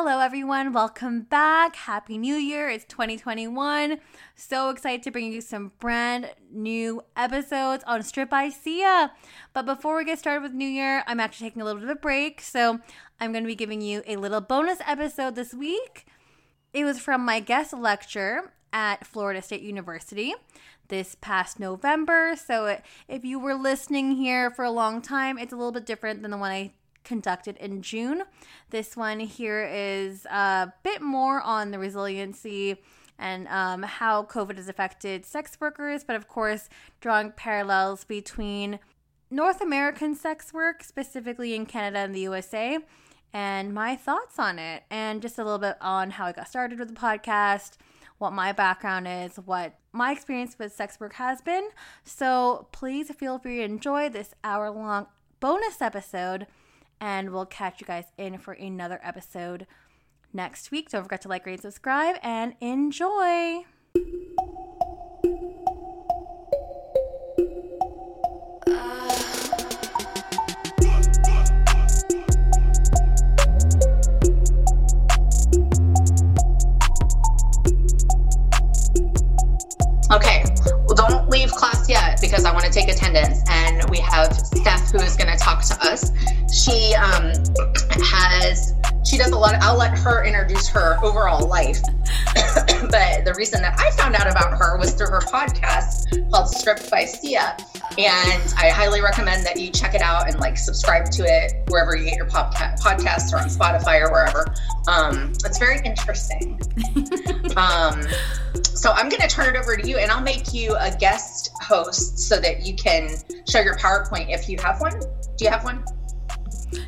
Hello, everyone. Welcome back. Happy New Year. It's 2021. So excited to bring you some brand new episodes on Strip Sia. But before we get started with New Year, I'm actually taking a little bit of a break. So I'm going to be giving you a little bonus episode this week. It was from my guest lecture at Florida State University this past November. So if you were listening here for a long time, it's a little bit different than the one I conducted in June. This one here is a bit more on the resiliency and um, how COVID has affected sex workers, but of course, drawing parallels between North American sex work, specifically in Canada and the USA, and my thoughts on it, and just a little bit on how I got started with the podcast, what my background is, what my experience with sex work has been. So please feel free to enjoy this hour long bonus episode and we'll catch you guys in for another episode next week. Don't forget to like, rate, subscribe, and enjoy. Because I want to take attendance. And we have Steph who is going to talk to us. She um, has, she does a lot. Of, I'll let her introduce her overall life. but the reason that I found out about her was through her podcast called Stripped by Sia. And I highly recommend that you check it out and like subscribe to it wherever you get your podca- podcasts or on Spotify or wherever. Um, it's very interesting. um, so I'm going to turn it over to you and I'll make you a guest host so that you can show your PowerPoint if you have one. Do you have one?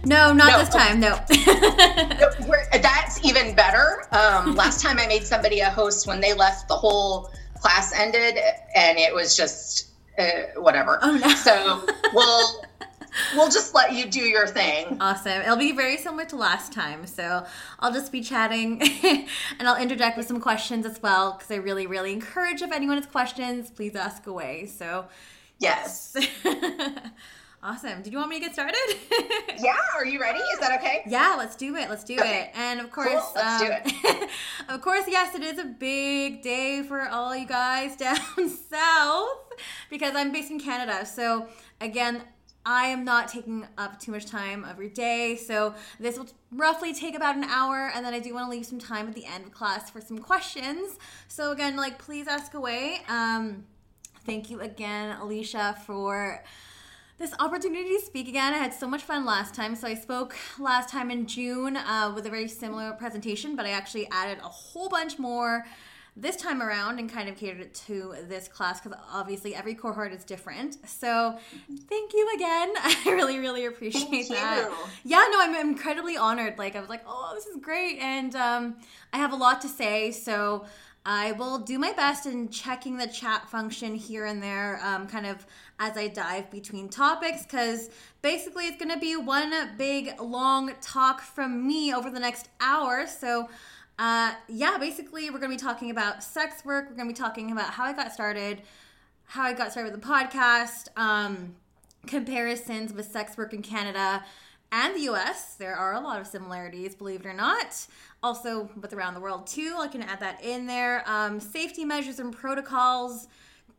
No, not no. this time. No. that's even better. Um, last time I made somebody a host when they left, the whole class ended and it was just uh, whatever. Oh, no. So we'll we'll just let you do your thing. Awesome. It'll be very similar to last time. So I'll just be chatting and I'll interject with some questions as well because I really, really encourage if anyone has questions, please ask away. So, yes. Awesome. Did you want me to get started? yeah. Are you ready? Is that okay? Yeah. Let's do it. Let's do okay. it. And of course, cool. let's um, do it. of course, yes, it is a big day for all you guys down south because I'm based in Canada. So again, I am not taking up too much time of your day, so this will roughly take about an hour, and then I do want to leave some time at the end of class for some questions. So again, like please ask away. Um, thank you again, Alicia, for this opportunity to speak again. I had so much fun last time. So I spoke last time in June uh, with a very similar presentation, but I actually added a whole bunch more this time around and kind of catered it to this class because obviously every cohort is different. So thank you again. I really, really appreciate thank that. You. Yeah, no, I'm incredibly honored. Like I was like, oh, this is great, and um, I have a lot to say. So I will do my best in checking the chat function here and there, um, kind of as I dive between topics, because basically it's going to be one big long talk from me over the next hour. So uh, yeah, basically, we're going to be talking about sex work. We're going to be talking about how I got started, how I got started with the podcast, um, comparisons with sex work in Canada and the US. There are a lot of similarities, believe it or not. Also, with around the world, too. I can add that in there. Um, safety measures and protocols,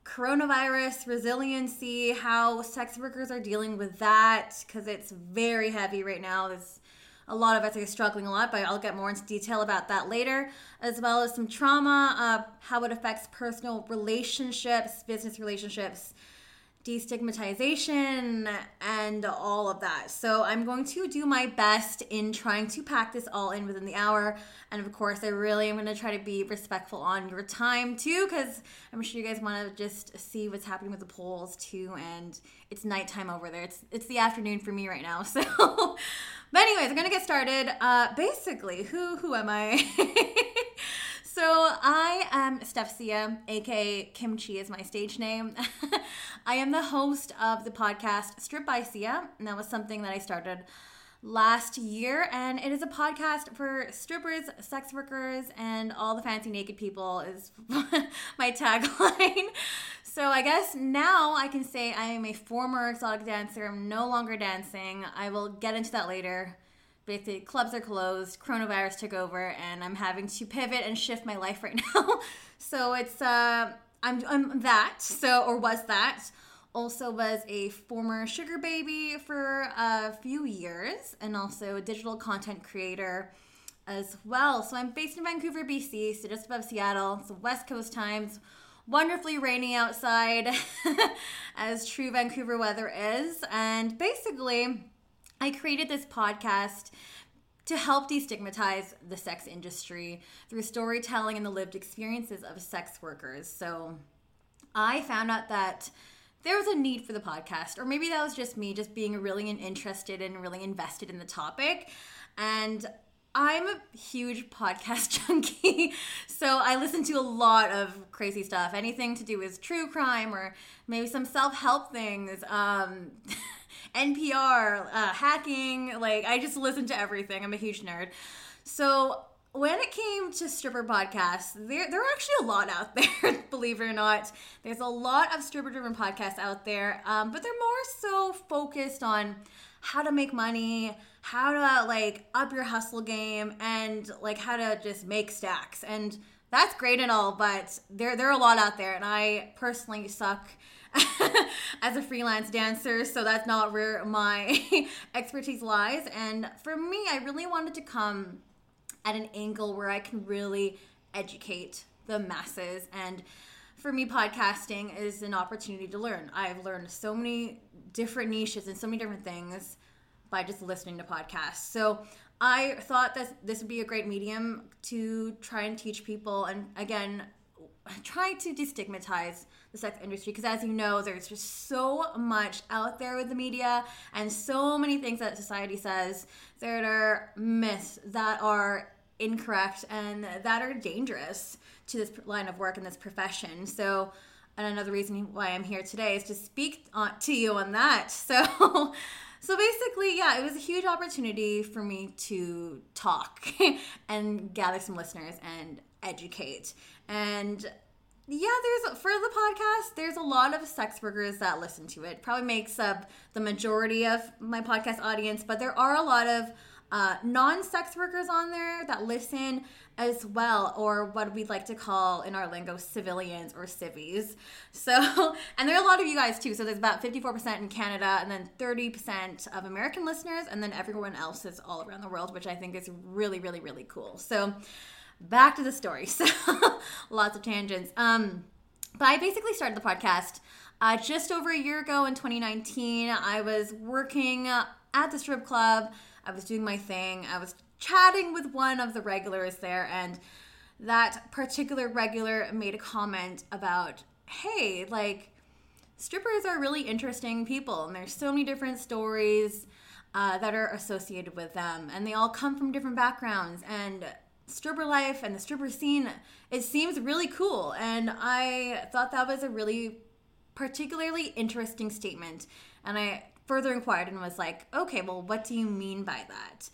coronavirus, resiliency, how sex workers are dealing with that, because it's very heavy right now. There's a lot of us are struggling a lot, but I'll get more into detail about that later, as well as some trauma, uh, how it affects personal relationships, business relationships, destigmatization, and all of that. So I'm going to do my best in trying to pack this all in within the hour. And of course, I really am going to try to be respectful on your time too, because I'm sure you guys want to just see what's happening with the polls too. And it's nighttime over there. It's it's the afternoon for me right now. So. But anyways, I'm gonna get started. Uh, basically, who who am I? so I am Steph Sia, aka Kimchi is my stage name. I am the host of the podcast Stripped by Sia, and that was something that I started last year. And it is a podcast for strippers, sex workers, and all the fancy naked people, is my tagline. So I guess now I can say I am a former exotic dancer. I'm no longer dancing. I will get into that later basically clubs are closed, coronavirus took over, and I'm having to pivot and shift my life right now. so it's uh, I'm I'm that so or was that. Also was a former sugar baby for a few years, and also a digital content creator as well. So I'm based in Vancouver, BC, so just above Seattle. It's West Coast times. Wonderfully rainy outside, as true Vancouver weather is. And basically, I created this podcast to help destigmatize the sex industry through storytelling and the lived experiences of sex workers. So I found out that there was a need for the podcast, or maybe that was just me just being really interested and really invested in the topic. And I'm a huge podcast junkie, so I listen to a lot of crazy stuff. Anything to do with true crime or maybe some self help things, um, NPR, uh, hacking. Like, I just listen to everything. I'm a huge nerd. So, when it came to stripper podcasts, there, there are actually a lot out there, believe it or not. There's a lot of stripper driven podcasts out there, um, but they're more so focused on how to make money, how to like up your hustle game, and like how to just make stacks. And that's great and all, but there, there are a lot out there, and I personally suck. as a freelance dancer, so that's not where my expertise lies. And for me, I really wanted to come at an angle where I can really educate the masses. And for me, podcasting is an opportunity to learn. I've learned so many different niches and so many different things by just listening to podcasts. So I thought that this would be a great medium to try and teach people and again try to destigmatize the sex industry because as you know there's just so much out there with the media and so many things that society says that are myths that are incorrect and that are dangerous to this line of work and this profession. So and another reason why i'm here today is to speak to you on that. So so basically yeah it was a huge opportunity for me to talk and gather some listeners and educate. And yeah, there's for the podcast, there's a lot of sex workers that listen to it. Probably makes up the majority of my podcast audience, but there are a lot of uh, non-sex workers on there that listen as well, or what we'd like to call in our lingo civilians or civies. So, and there are a lot of you guys too. So there's about 54% in Canada, and then 30% of American listeners, and then everyone else is all around the world, which I think is really, really, really cool. So back to the story. So lots of tangents. Um, but I basically started the podcast uh, just over a year ago in 2019. I was working at the strip club. I was doing my thing. I was chatting with one of the regulars there, and that particular regular made a comment about, hey, like, strippers are really interesting people, and there's so many different stories. Uh, that are associated with them, and they all come from different backgrounds. And stripper life and the stripper scene, it seems really cool. And I thought that was a really particularly interesting statement. And I further inquired and was like, okay, well, what do you mean by that?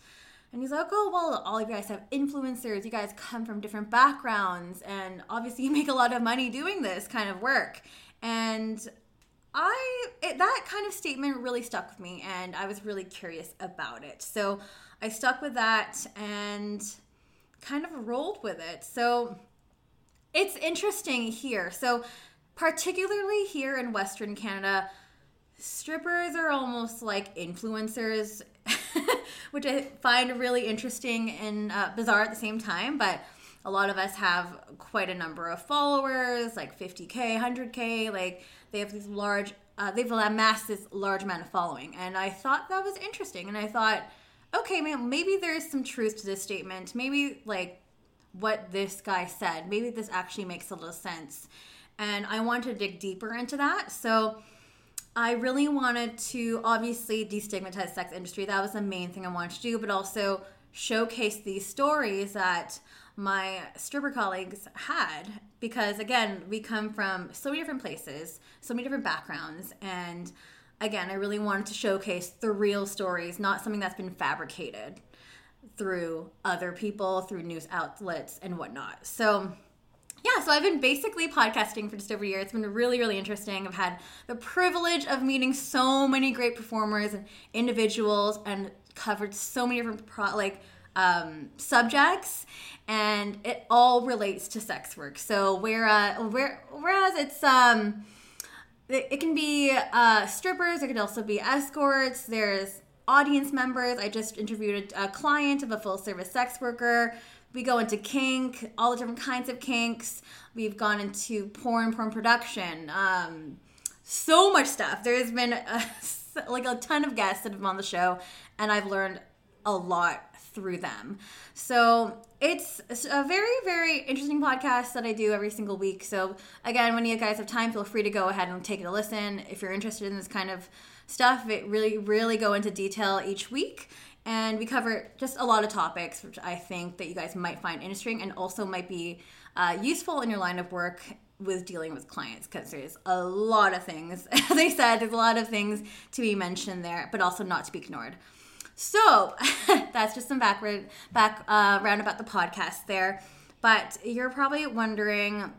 And he's like, oh, well, all of you guys have influencers. You guys come from different backgrounds. And obviously, you make a lot of money doing this kind of work. And I, it, that kind of statement really stuck with me. And I was really curious about it. So I stuck with that. And kind of rolled with it. So it's interesting here. So, particularly here in Western Canada, strippers are almost like influencers, which I find really interesting and uh, bizarre at the same time. But a lot of us have quite a number of followers, like 50k, 100k. Like they have these large, uh, they've amassed this large amount of following, and I thought that was interesting. And I thought okay, man, maybe there's some truth to this statement. Maybe like what this guy said, maybe this actually makes a little sense. And I want to dig deeper into that. So I really wanted to obviously destigmatize sex industry. That was the main thing I wanted to do, but also showcase these stories that my stripper colleagues had because again, we come from so many different places, so many different backgrounds and again, I really wanted to showcase the real stories, not something that's been fabricated through other people, through news outlets, and whatnot. So, yeah, so I've been basically podcasting for just over a year. It's been really, really interesting. I've had the privilege of meeting so many great performers and individuals and covered so many different pro- like um, subjects, and it all relates to sex work. So whereas where, whereas it's um, it, can be uh, strippers, it could also be escorts. There's audience members. I just interviewed a, a client of a full service sex worker. We go into kink, all the different kinds of kinks. We've gone into porn, porn production, um, so much stuff. There's been a, like a ton of guests that have been on the show, and I've learned a lot through them. So it's a very, very interesting podcast that I do every single week. So again, when you guys have time, feel free to go ahead and take a listen. If you're interested in this kind of stuff, it really, really go into detail each week. And we cover just a lot of topics, which I think that you guys might find interesting and also might be uh, useful in your line of work with dealing with clients because there's a lot of things. As I said, there's a lot of things to be mentioned there, but also not to be ignored. So that's just some backward back uh, about the podcast there. But you're probably wondering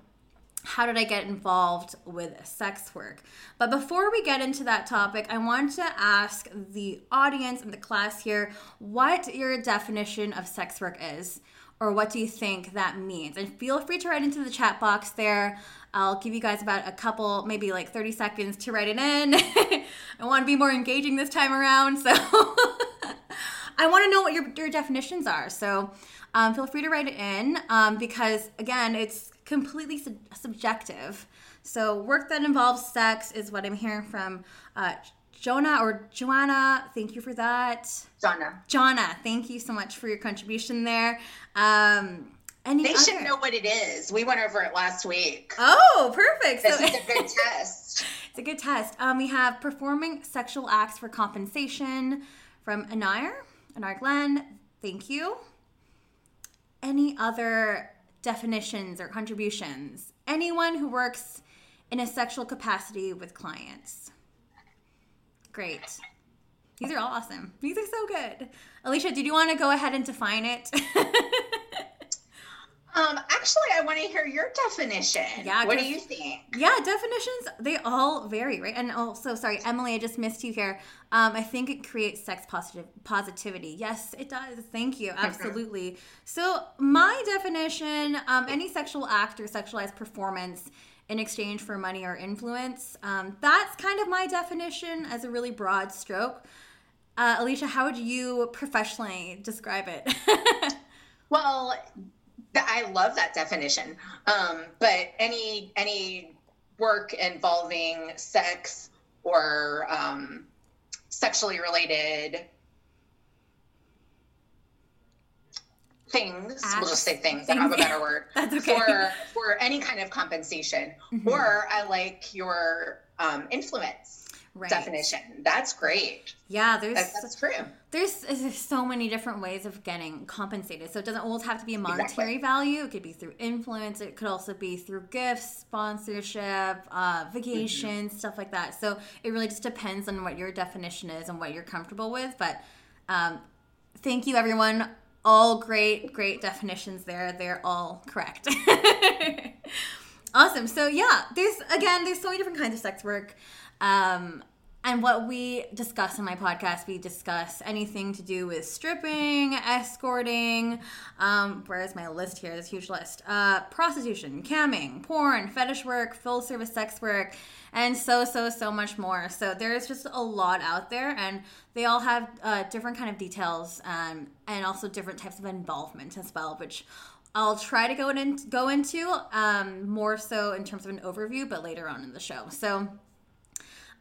how did I get involved with sex work? But before we get into that topic, I want to ask the audience and the class here what your definition of sex work is, or what do you think that means? And feel free to write into the chat box there. I'll give you guys about a couple, maybe like 30 seconds to write it in. I want to be more engaging this time around, so I want to know what your, your definitions are. So um, feel free to write it in um, because, again, it's completely sub- subjective. So, work that involves sex is what I'm hearing from uh, Jonah or Joanna. Thank you for that. Jonna. Jonna, thank you so much for your contribution there. Um, any They should know what it is. We went over it last week. Oh, perfect. This So- is a good test. It's a good test. Um, we have performing sexual acts for compensation from Anir. Anir Glenn, thank you. Any other definitions or contributions? Anyone who works in a sexual capacity with clients. Great. These are all awesome. These are so good. Alicia, did you want to go ahead and define it? Um, actually, I want to hear your definition. Yeah, What do you think? Yeah, definitions, they all vary, right? And also, sorry, Emily, I just missed you here. Um, I think it creates sex positive positivity. Yes, it does. Thank you. Absolutely. So, my definition um, any sexual act or sexualized performance in exchange for money or influence, um, that's kind of my definition as a really broad stroke. Uh, Alicia, how would you professionally describe it? Well, I love that definition. Um, but any any work involving sex or um, sexually related things, we'll just say things. I don't have a better word. That's okay. For for any kind of compensation, Mhm. or I like your um, influence right. definition. That's great. Yeah, there's That's, that's true. there's, there's so many different ways of getting compensated. So it doesn't always have to be a monetary Exactly. value. It could be through influence. It could also be through gifts, sponsorship, uh, vacations, stuff like that. So it really just depends on what your definition is and what you're comfortable with. But um, thank you, everyone. All great, great definitions there. They're all correct. awesome. So yeah, there's again, there's so many different kinds of sex work. Um, and what we discuss in my podcast, we discuss anything to do with stripping, escorting. Um, where's my list here? This huge list: uh, prostitution, camming, porn, fetish work, full service sex work, and so so so much more. So there's just a lot out there, and they all have uh, different kind of details um, and also different types of involvement as well, which. I'll try to go in, go into um, more so in terms of an overview, but later on in the show. So,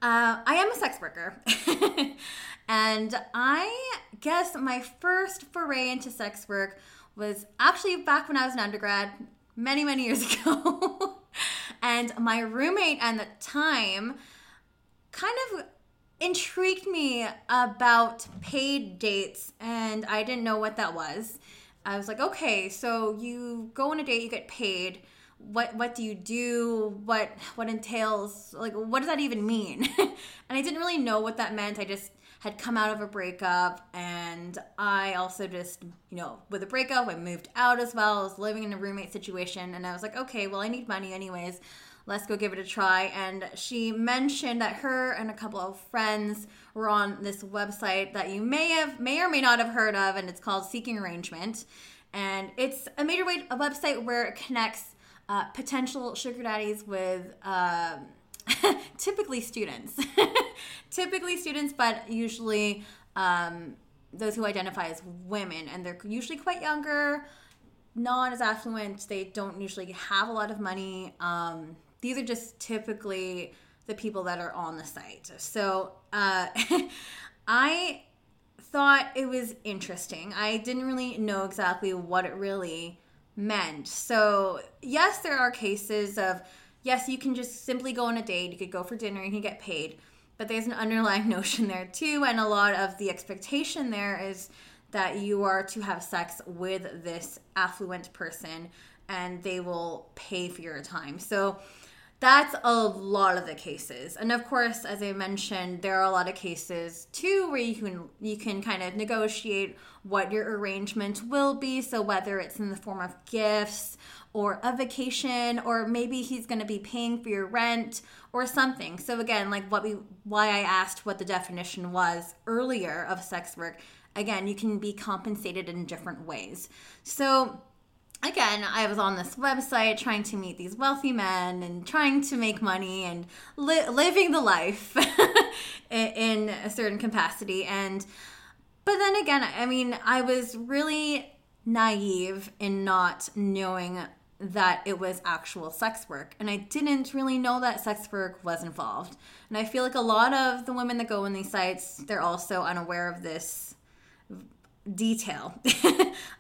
uh, I am a sex worker. and I guess my first foray into sex work was actually back when I was an undergrad, many, many years ago. and my roommate at the time kind of intrigued me about paid dates, and I didn't know what that was. I was like, okay, so you go on a date, you get paid what what do you do? What what entails like what does that even mean? And i didn't really know what that meant. I just had come out of a breakup and i also just you know with a breakup i moved out as well. I was living in a roommate situation and i was like okay well i need money anyways. Let's go give it a try. And she mentioned that her and a couple of friends were on this website that you may have, may or may not have heard of, and it's called Seeking Arrangement. And it's a major way, a website where it connects uh, potential sugar daddies with. Um, typically students, typically students, but usually um, those who identify as women, and they're usually quite younger, not as affluent. They don't usually have a lot of money. Um, these are just typically the people that are on the site. So uh, I thought it was interesting. I didn't really know exactly what it really meant. So, yes, there are cases of, yes, you can just simply go on a date, you could go for dinner, you get paid. But there's an underlying notion there too, and a lot of the expectation there is that you are to have sex with this affluent person and they will pay for your time. So that's a lot of the cases. And of course, as I mentioned, there are a lot of cases too where you can you can kind of negotiate what your arrangement will be. So whether it's in the form of gifts or a vacation or maybe he's going to be paying for your rent or something. So again, like what we why I asked what the definition was earlier of sex work again, you can be compensated in different ways. So, again, I was on this website trying to meet these wealthy men and trying to make money and li- living the life in a certain capacity. And, but then again, I mean, I was really naive in not knowing that it was actual sex work. And I didn't really know that sex work was involved. And I feel like a lot of the women that go on these sites, they're also unaware of this detail.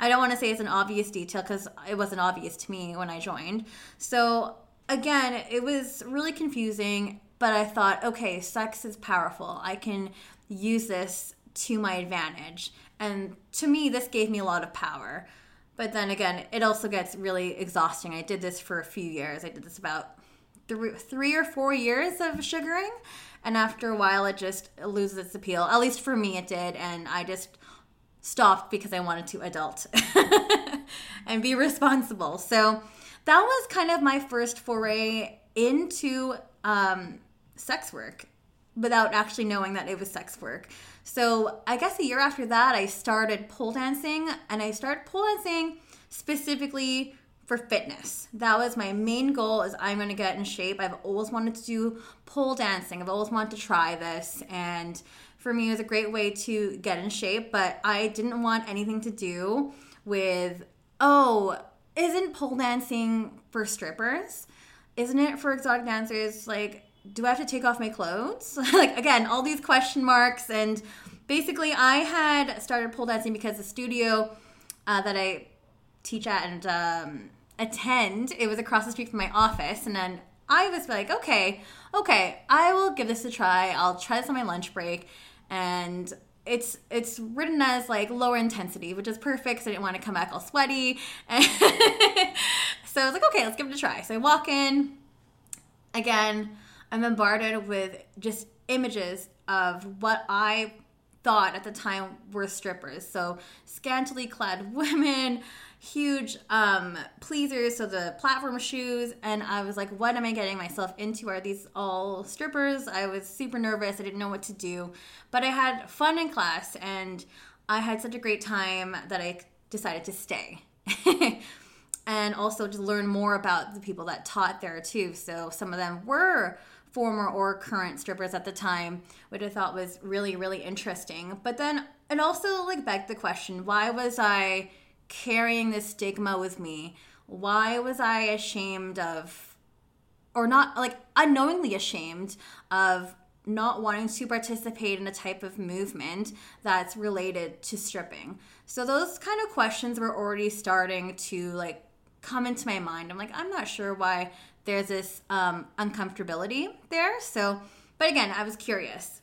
I don't want to say it's an obvious detail because it wasn't obvious to me when I joined. So, again, it was really confusing, but I thought, okay, sex is powerful. I can use this to my advantage. And to me, this gave me a lot of power. But then again, it also gets really exhausting. I did this for a few years. I did this about three, or four years of sugaring. And after a while, it just loses its appeal. At least for me, it did. And I just stopped because I wanted to adult and be responsible. So that was kind of my first foray into um, sex work without actually knowing that it was sex work. So I guess a year after that, I started pole dancing and I started pole dancing specifically for fitness. That was my main goal is I'm going to get in shape. I've always wanted to do pole dancing. I've always wanted to try this and for me it was a great way to get in shape, but I didn't want anything to do with, oh, isn't pole dancing for strippers? Isn't it for exotic dancers? Like, do I have to take off my clothes? like, again, all these question marks. And basically, I had started pole dancing because the studio uh, that I teach at and um, attend, it was across the street from my office. And then I was like, okay, okay, I will give this a try. I'll try this on my lunch break and it's it's written as like lower intensity, which is perfect because I didn't want to come back all sweaty. so I was like, okay, let's give it a try. So I walk in. Again, I'm bombarded with just images of what I thought at the time were strippers. So scantily clad women, huge um, pleasers, so the platform shoes. And I was like, what am I getting myself into? Are these all strippers? I was super nervous. I didn't know what to do. But I had fun in class and I had such a great time that I decided to stay. and also to learn more about the people that taught there too. So some of them were former or current strippers at the time, which I thought was really, really interesting. But then it also like begged the question, why was I carrying this stigma with me? Why was I ashamed of, or not like unknowingly ashamed of not wanting to participate in a type of movement that's related to stripping? So those kind of questions were already starting to like come into my mind. I'm like, I'm not sure why there's this um, uncomfortability there. So, but again, I was curious.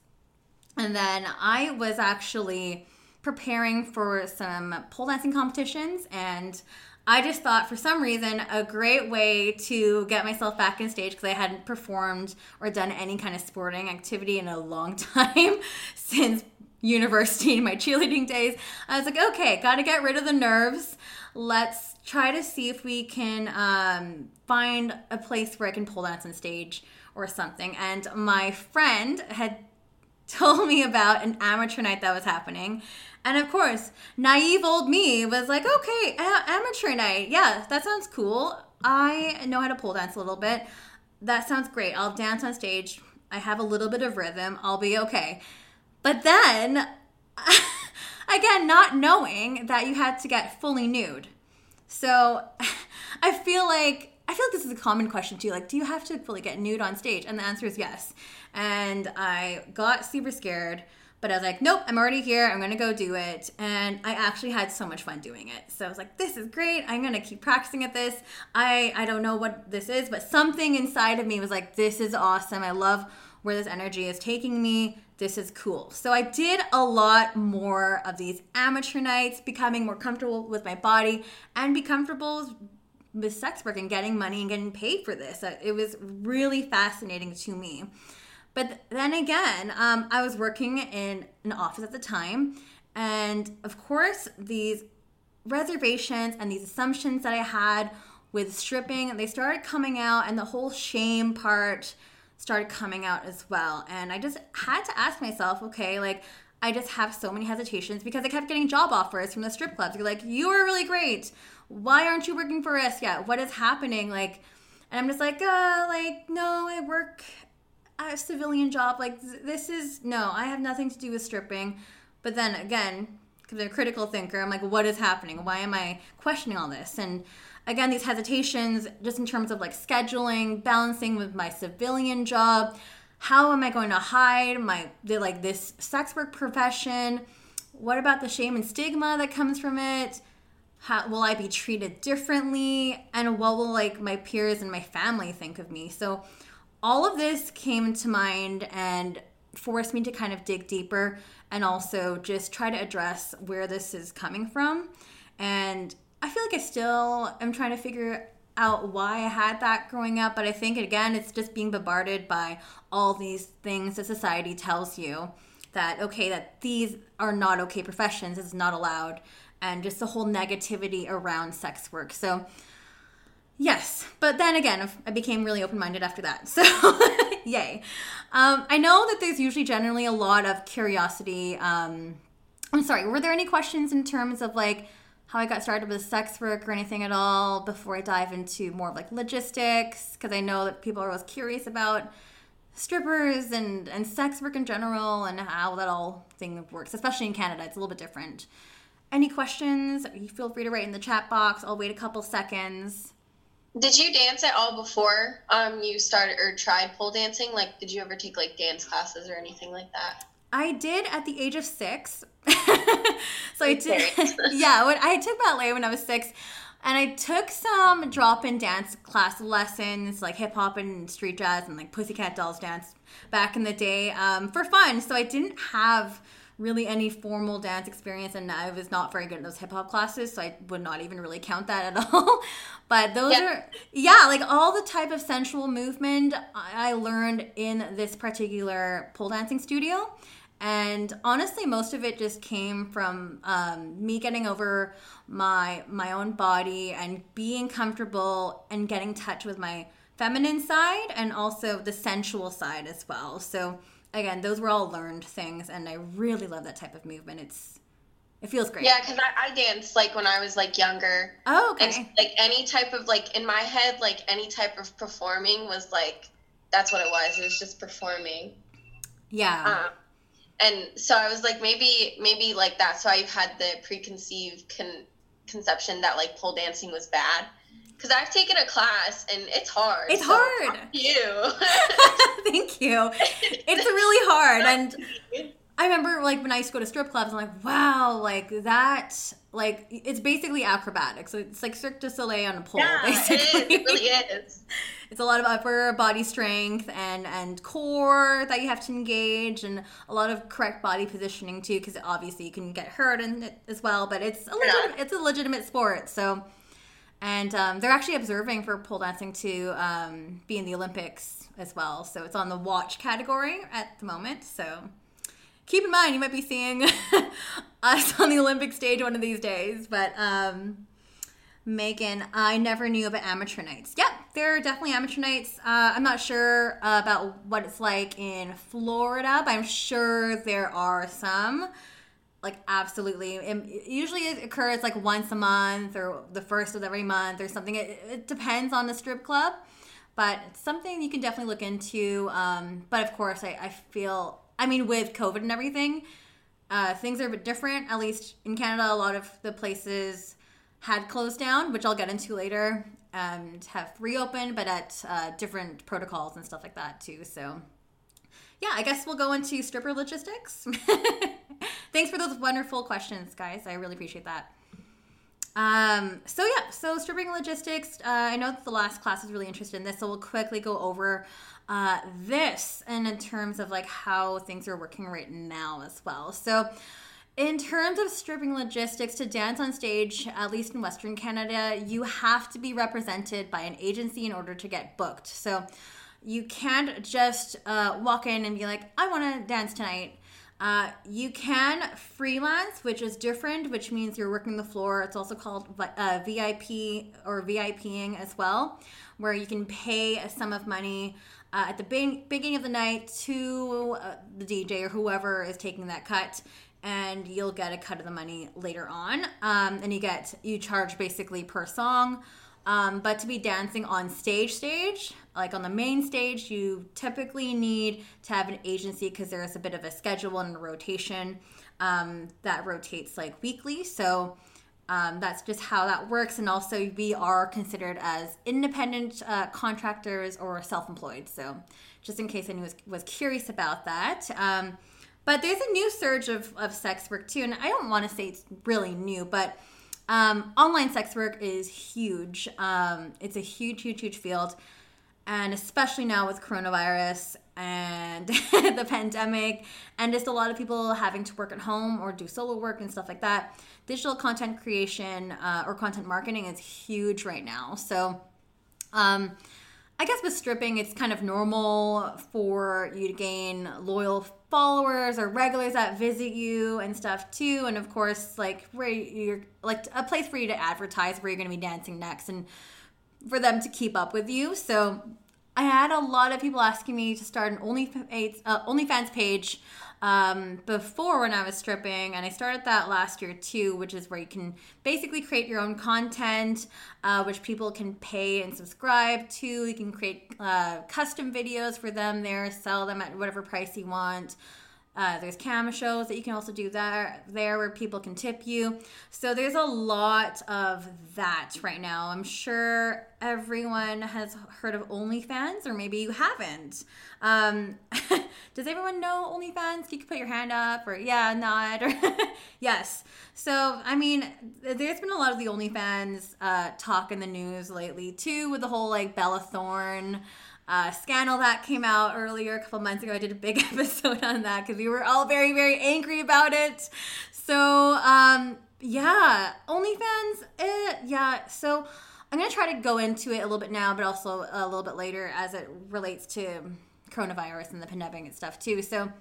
And then I was actually preparing for some pole dancing competitions and I just thought for some reason a great way to get myself back in stage because I hadn't performed or done any kind of sporting activity in a long time since university and my cheerleading days. I was like, okay, got to get rid of the nerves. let's try to see if we can um, find a place where I can pole dance on stage or something. And my friend had told me about an amateur night that was happening. And of course, naive old me was like, okay, amateur night. Yeah, that sounds cool. I know how to pole dance a little bit. That sounds great. I'll dance on stage. I have a little bit of rhythm. I'll be okay. But then, again, not knowing that you had to get fully nude. So I feel like I feel like this is a common question too. Like, do you have to fully get nude on stage? And the answer is yes. And I got super scared, but I was like, nope, I'm already here. I'm gonna go do it. And I actually had so much fun doing it. So I was like, this is great. I'm gonna keep practicing at this. I I don't know what this is, but something inside of me was like, this is awesome. I love where this energy is taking me. This is cool. So I did a lot more of these amateur nights, becoming more comfortable with my body and be comfortable with sex work and getting money and getting paid for this. Uh, It was really fascinating to me. But then again, um, I was working in an office at the time, and of course, these reservations and these assumptions that I had with stripping, they started coming out, and the whole shame part started coming out as well. And I just had to ask myself, okay, like, I just have so many hesitations because I kept getting job offers from the strip clubs. They're like, you are really great. Why aren't you working for us yet? What is happening? Like, and I'm just like, uh, like, no, I work a civilian job. Like, this is, no, I have nothing to do with stripping. But then again, because I'm a critical thinker, I'm like, what is happening? Why am I questioning all this? And again, these hesitations, just in terms of like scheduling, balancing with my civilian job, how am I going to hide my like this sex work profession? What about the shame and stigma that comes from it? How will I be treated differently? And what will like my peers and my family think of me? So all of this came to mind and forced me to kind of dig deeper and also just try to address where this is coming from. And I feel like I still am trying to figure out why I had that growing up, but I think again, it's just being bombarded by all these things that society tells you that okay, that these are not okay professions, it's not allowed, and just the whole negativity around sex work. So, Yes, but then again, I became really open minded after that. So, yay. Um, I know that there's usually generally a lot of curiosity. Um, I'm sorry, were there any questions in terms of like how I got started with sex work or anything at all before I dive into more of like logistics? Because I know that people are always curious about strippers and, and sex work in general and how that all thing works, especially in Canada. It's a little bit different. Any questions? You feel free to write in the chat box. I'll wait a couple seconds. Did you dance at all before um you started or tried pole dancing? Like, did you ever take like dance classes or anything like that? I did at the age of six. so I did, yeah. When I took ballet when I was six, and I took some drop-in dance class lessons, like hip hop and street jazz and like Pussycat Dolls dance back in the day um, for fun. So I didn't have really any formal dance experience and I was not very good in those hip hop classes, so I would not even really count that at all. but those Yeah. are yeah, like all the type of sensual movement I I learned in this particular pole dancing studio. And honestly, most of it just came from um, me getting over my my own body and being comfortable and getting touch with my feminine side and also the sensual side as well. So again, those were all learned things, and I really love that type of movement. It's it feels great. Yeah, because I, I danced like when I was like younger. Oh, And okay. like any type of like in my head, like any type of performing was like that's what it was. It was just performing. Yeah. Um, and so I was like, maybe, maybe like that. So I've had the preconceived con- conception that like pole dancing was bad. Because I've taken a class and it's hard. It's so hard. You. Thank you. It's really hard. And I remember like when I used to go to strip clubs, I'm like, wow, like that, like it's basically acrobatics. So it's like Cirque du Soleil on a pole, yeah, basically. it is. It really is. it's a lot of upper body strength and and core that you have to engage, and a lot of correct body positioning too, because obviously you can get hurt in it as well. But it's a legitimate, it's a legitimate sport, so. And um, they're actually observing for pole dancing to um, be in the Olympics as well. So it's on the watch category at the moment. So keep in mind, you might be seeing us on the Olympic stage one of these days. But um, Megan, I never knew about amateur nights. Yep, there are definitely amateur nights. Uh, I'm not sure uh, about what it's like in Florida, but I'm sure there are some. Like, absolutely. It, usually it occurs like once a month or the first of every month or something. It, it depends on the strip club, but it's something you can definitely look into. Um, but of course, I, I feel, I mean, with COVID and everything, uh, things are a bit different. At least in Canada, a lot of the places had closed down, which I'll get into later, and have reopened, but at uh, different protocols and stuff like that too. So, yeah, I guess we'll go into stripper logistics. Thanks for those wonderful questions, guys. I really appreciate that. Um, so yeah, so stripping logistics. Uh, I know that the last class is really interested in this, so we'll quickly go over uh, this and in terms of like how things are working right now as well. So in terms of stripping logistics to dance on stage, at least in Western Canada, you have to be represented by an agency in order to get booked. So you can't just uh, walk in and be like, I want to dance tonight. Uh, you can freelance, which is different, which means you're working the floor. It's also called uh, VIP or VIPing as well, where you can pay a sum of money uh, at the beginning of the night to uh, the DJ or whoever is taking that cut and you'll get a cut of the money later on. Um, and you get you charge basically per song. Um, but to be dancing on stage, stage like on the main stage, you typically need to have an agency because there's a bit of a schedule and a rotation um, that rotates like weekly. So um, that's just how that works. And also, we are considered as independent uh, contractors or self-employed. So just in case anyone was, was curious about that. Um, but there's a new surge of, of sex work too. And I don't want to say it's really new, but um, online sex work is huge. Um, it's a huge, huge, huge field. And especially now with coronavirus and the pandemic, and just a lot of people having to work at home or do solo work and stuff like that, digital content creation uh, or content marketing is huge right now. So, um, I guess with stripping, it's kind of normal for you to gain loyal followers or regulars that visit you and stuff too. And of course, like where you're like a place for you to advertise where you're going to be dancing next and for them to keep up with you. So I had a lot of people asking me to start an uh, OnlyFans page um, before when I was stripping, and I started that last year too, which is where you can basically create your own content, uh, which people can pay and subscribe to. You can create uh, custom videos for them there, sell them at whatever price you want. Uh, there's cam shows that you can also do there, there where people can tip you. So there's a lot of that right now. I'm sure everyone has heard of OnlyFans, or maybe you haven't. Um, does everyone know OnlyFans? You can put your hand up, or yeah, nod, or yes. So I mean, there's been a lot of the OnlyFans uh, talk in the news lately too, with the whole like Bella Thorne uh, scandal that came out earlier a couple months ago. I did a big episode on that because we were all very, very angry about it. So, um, yeah, OnlyFans, eh, yeah. So, I'm going to try to go into it a little bit now, but also a little bit later as it relates to coronavirus and the pandemic and stuff, too. So,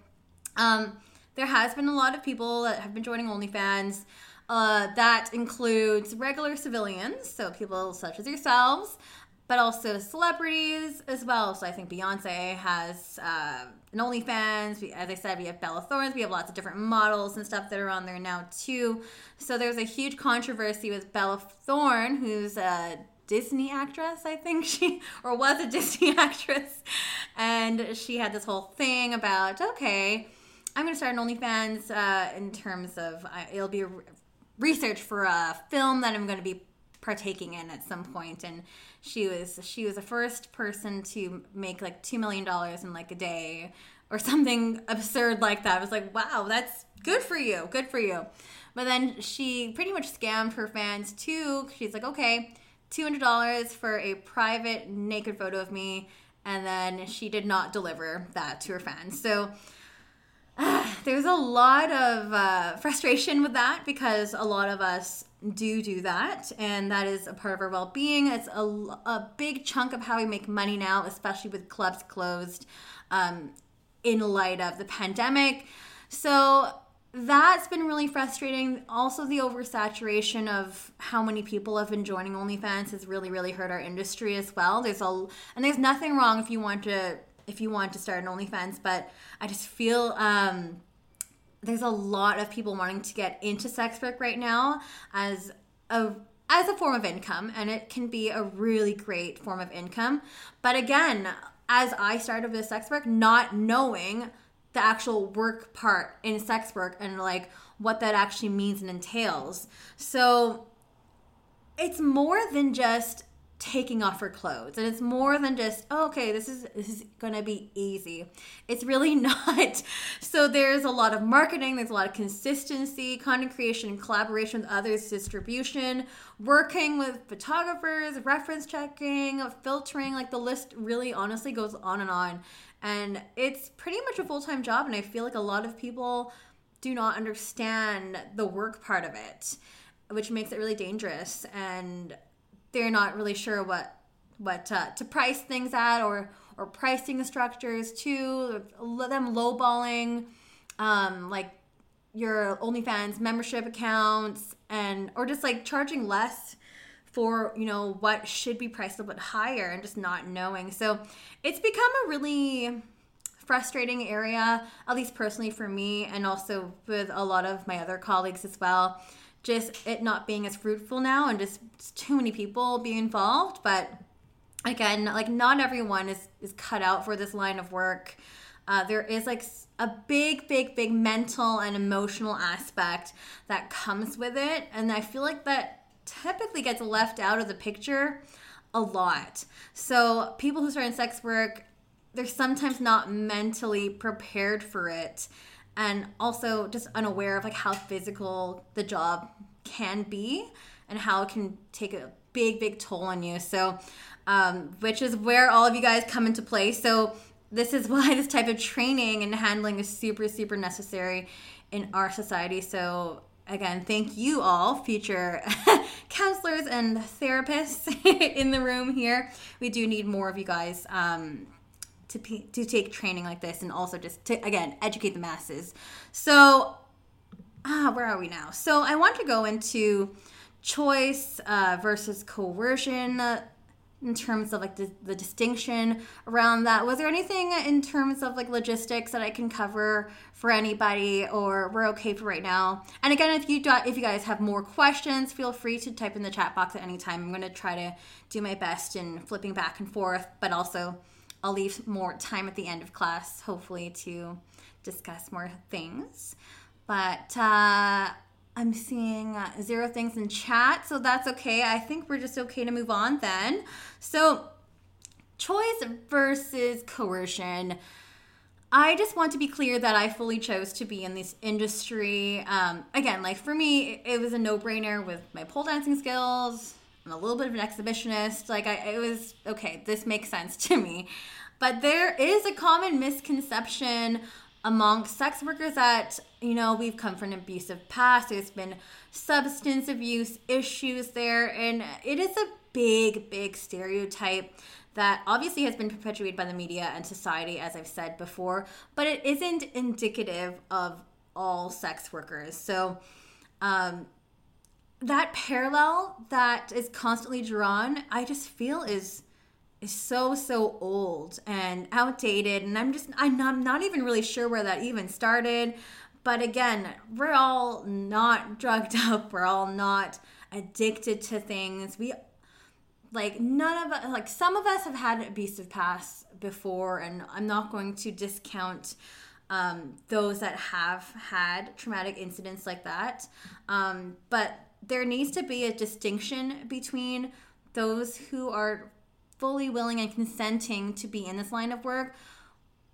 um, there has been a lot of people that have been joining OnlyFans. Uh, that includes regular civilians, so people such as yourselves, but also celebrities as well. So I think Beyonce has uh, an OnlyFans. We, as I said, we have Bella Thorne. We have lots of different models and stuff that are on there now too. So there's a huge controversy with Bella Thorne, who's a Disney actress, I think she, or was a Disney actress, and she had this whole thing about okay, I'm going to start an OnlyFans uh, in terms of uh, it'll be research for a film that I'm going to be partaking in at some point and she was she was the first person to make like two million dollars in like a day or something absurd like that. I was like, wow, that's good for you, good for you. But then she pretty much scammed her fans too. She's like, okay, two hundred dollars for a private naked photo of me, and then she did not deliver that to her fans. So. There's a lot of uh, frustration with that because a lot of us do do that and that is a part of our well-being it's a, a big chunk of how we make money now especially with clubs closed um, in light of the pandemic so that's been really frustrating. Also, the oversaturation of how many people have been joining OnlyFans has really, really hurt our industry as well. There's a and there's nothing wrong if you want to if you want to start an OnlyFans, but I just feel um, there's a lot of people wanting to get into sex work right now as a as a form of income, and it can be a really great form of income. But again, as I started with sex work, not knowing the actual work part in sex work and like what that actually means and entails. So it's more than just taking off her clothes. And it's more than just oh, okay this is this is gonna be easy. It's really not. So there's a lot of marketing there's a lot of consistency content creation collaboration with others distribution working with photographers reference checking filtering like the list really honestly goes on and on. And it's pretty much a full-time job and i feel like a lot of people do not understand the work part of it which makes it really dangerous. And they're not really sure what what uh, to price things at or or pricing structures too them lowballing um like your OnlyFans membership accounts and or just like charging less for you know what should be priced a bit higher and just not knowing. So it's become a really frustrating area at least personally for me and also with a lot of my other colleagues as well just it not being as fruitful now and just too many people being involved. But again like not everyone is is cut out for this line of work. Uh, there is like a big big big mental and emotional aspect that comes with it. And i feel like that typically gets left out of the picture a lot. So people who start in sex work they're sometimes not mentally prepared for it and also just unaware of like how physical the job can be and how it can take a big big toll on you. So um, which is where all of you guys come into play. So this is why this type of training and handling is super super necessary in our society. So again thank you all future counselors and therapists in the room here. We do need more of you guys. Um, to, to take training like this and also just to again educate the masses. So ah where are we now? So i want to go into choice uh, versus coercion uh, in terms of like the, the, distinction around that. Was there anything in terms of like logistics that i can cover for anybody or we're okay for right now? And again if you do, if you guys have more questions feel free to type in the chat box at any time. I'm going to try to do my best in flipping back and forth but also I'll leave more time at the end of class, hopefully, to discuss more things. But uh, I'm seeing uh, zero things in chat, so that's okay. I think we're just okay to move on then. So, choice versus coercion. I just want to be clear that I fully chose to be in this industry. Um, again, like for me, it was a no brainer with my pole dancing skills. I'm a little bit of an exhibitionist. Like, I, it was okay, this makes sense to me. But there is a common misconception among sex workers that, you know, we've come from an abusive past. There's been substance abuse issues there. And it is a big, big stereotype that obviously has been perpetuated by the media and society, as I've said before, but it isn't indicative of all sex workers. So, um, that parallel that is constantly drawn, I just feel is is so so old and outdated. And i'm just i'm not, I'm not even really sure where that even started. But again we're all not drugged up. We're all not addicted to things. We like none of us like some of us have had abusive past before and i'm not going to discount um, those that have had traumatic incidents like that. Um, but there needs to be a distinction between those who are fully willing and consenting to be in this line of work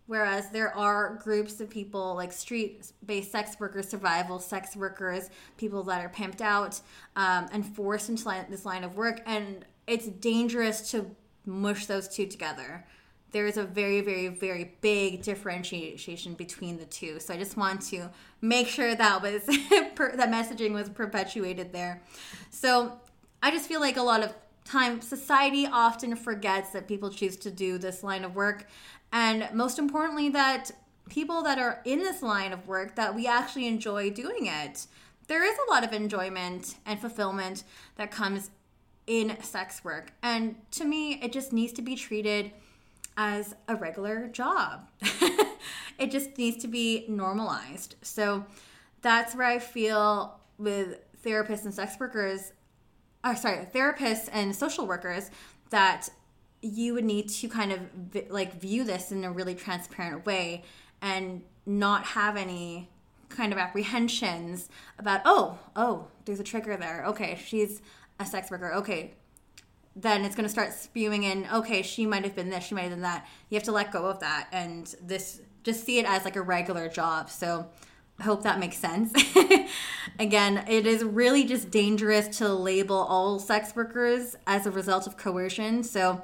whereas there are groups of people like street-based sex workers survival sex workers people that are pimped out um, and forced into this line of work and it's dangerous to mush those two together there is a very very very big differentiation between the two so i just want to make sure that was that messaging was perpetuated there so i just feel like a lot of time society often forgets that people choose to do this line of work and most importantly that people that are in this line of work that we actually enjoy doing it. There is a lot of enjoyment and fulfillment that comes in sex work. And to me, it just needs to be treated as a regular job. it just needs to be normalized. So that's where I feel with therapists and sex workers, or sorry, therapists and social workers, that you would need to kind of like view this in a really transparent way and not have any kind of apprehensions about oh oh there's a trigger there okay she's a sex worker okay then it's going to start spewing in okay she might have been this she might have been that you have to let go of that and this just see it as like a regular job so I hope that makes sense. Again, it is really just dangerous to label all sex workers as a result of coercion. So,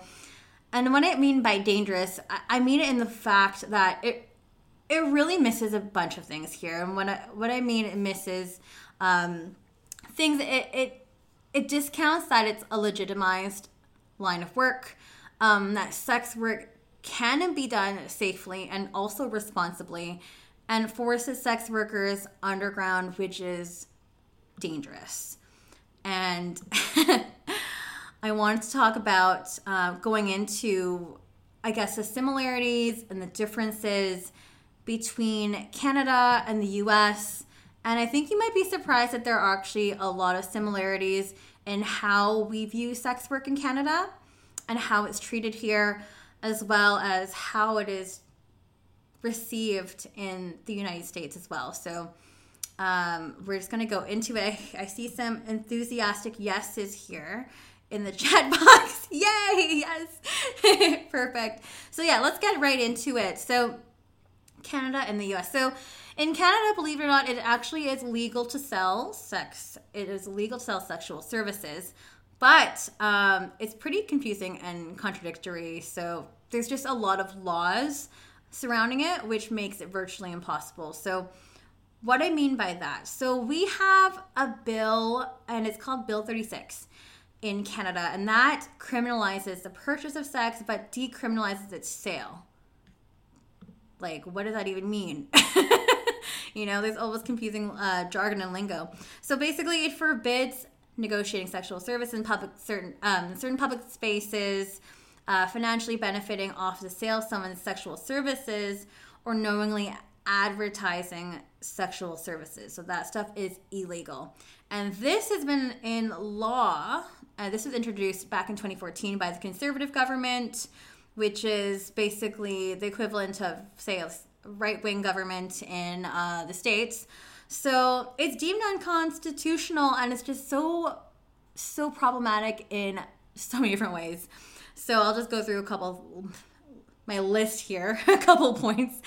and what I mean by dangerous, I mean it in the fact that it it really misses a bunch of things here. And what I what I mean it misses um, things. It it it discounts that it's a legitimized line of work. Um, that sex work can be done safely and also responsibly and forces sex workers underground, which is dangerous. And I wanted to talk about uh, going into, I guess, the similarities and the differences between Canada and the US. And I think you might be surprised that there are actually a lot of similarities in how we view sex work in Canada and how it's treated here, as well as how it is received in the United States as well. So um, we're just going to go into it. I see some enthusiastic yeses here in the chat box. Yay! Yes. Perfect. So, yeah, let's get right into it. So, Canada and the US. So, in Canada, believe it or not, it actually is legal to sell sex. It is legal to sell sexual services, but um, it's pretty confusing and contradictory. So, there's just a lot of laws surrounding it, which makes it virtually impossible. So, what I mean by that, so we have a bill, and it's called Bill 36 in Canada, and that criminalizes the purchase of sex but decriminalizes its sale. Like, what does that even mean? you know, there's always confusing uh, jargon and lingo. So basically, it forbids negotiating sexual service in public certain um, certain public spaces uh, financially benefiting off the sale of someone's sexual services or knowingly advertising sexual services. So that stuff is illegal. And this has been in law. Uh, this was introduced back in 2014 by the conservative government, which is basically the equivalent of, say, right wing government in uh, the States. So it's deemed unconstitutional and it's just so, so problematic in so many different ways. So I'll just go through a couple my list here, a couple points.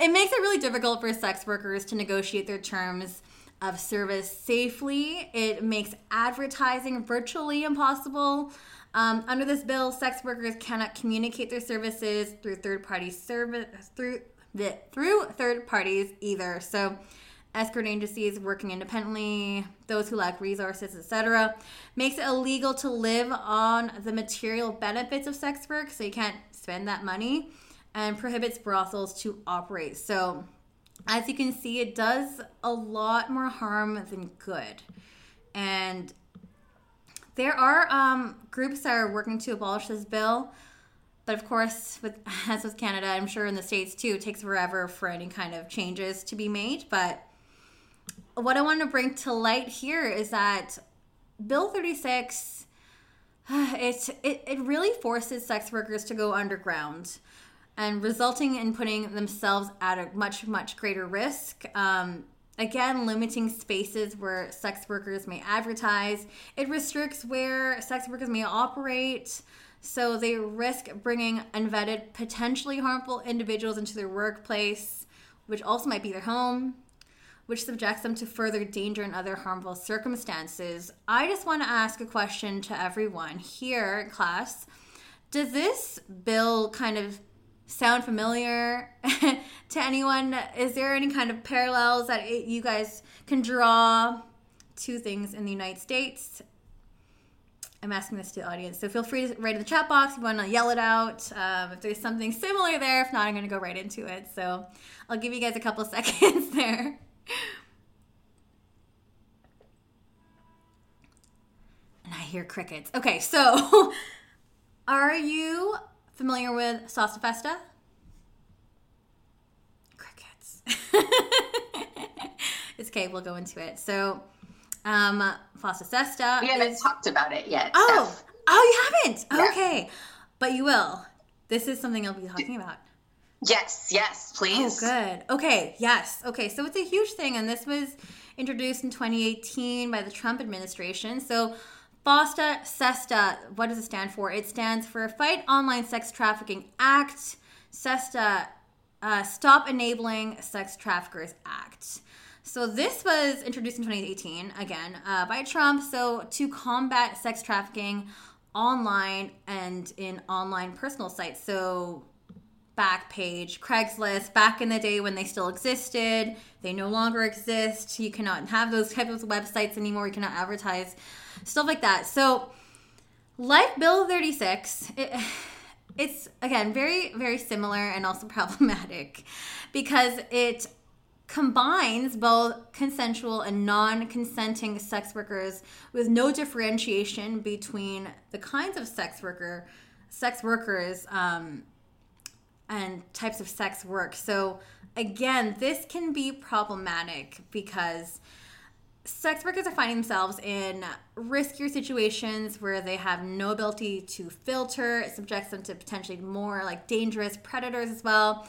It makes it really difficult for sex workers to negotiate their terms of service safely. It makes advertising virtually impossible. Um, under this bill, sex workers cannot communicate their services through third party service through through third parties either. So escort agencies working independently, those who lack resources, etc. Makes it illegal to live on the material benefits of sex work, so you can't spend that money, and prohibits brothels to operate. So, as you can see, it does a lot more harm than good. And there are um, groups that are working to abolish this bill. But of course, with as with Canada, I'm sure in the states too, it takes forever for any kind of changes to be made. But what I want to bring to light here is that Bill 36 it, it, it really forces sex workers to go underground and resulting in putting themselves at a much much greater risk. Um, again limiting spaces where sex workers may advertise. It restricts where sex workers may operate so they risk bringing unvetted potentially harmful individuals into their workplace which also might be their home which subjects them to further danger and other harmful circumstances. I just want to ask a question to everyone here in class. Does this bill kind of sound familiar to anyone? Is there any kind of parallels that you guys can draw to things in the United States? I'm asking this to the audience, so feel free to write in the chat box if you want to yell it out. Um, if there's something similar there, if not, I'm going to go right into it. So I'll give you guys a couple seconds there. And I hear crickets. Okay, so are you familiar with Salsa Festa? Crickets. it's okay, we'll go into it. So, um, FOSTA SESTA. We haven't talked about it yet. Oh, Steph. oh, you haven't. Yeah. Okay, but you will. This is something I'll be talking about. Yes, yes, please. Oh, please. good. Okay, yes. Okay, so it's a huge thing, and this was introduced in 2018 by the Trump administration. So, FOSTA SESTA, what does it stand for? It stands for Fight Online Sex Trafficking Act. SESTA, uh, Stop Enabling Sex Traffickers Act. So, this was introduced in 2018, again, uh, by Trump. So, to combat sex trafficking online and in online personal sites. So, Backpage, Craigslist, back in the day when they still existed. They no longer exist. You cannot have those types of websites anymore. You cannot advertise stuff like that. So, like Bill 36, it, it's again very, very similar and also problematic because it combines both consensual and non consenting sex workers with no differentiation between the kinds of sex worker sex workers um, and types of sex work. So, again, this can be problematic because sex workers are finding themselves in riskier situations where they have no ability to filter. It subjects them to potentially more like dangerous predators as well.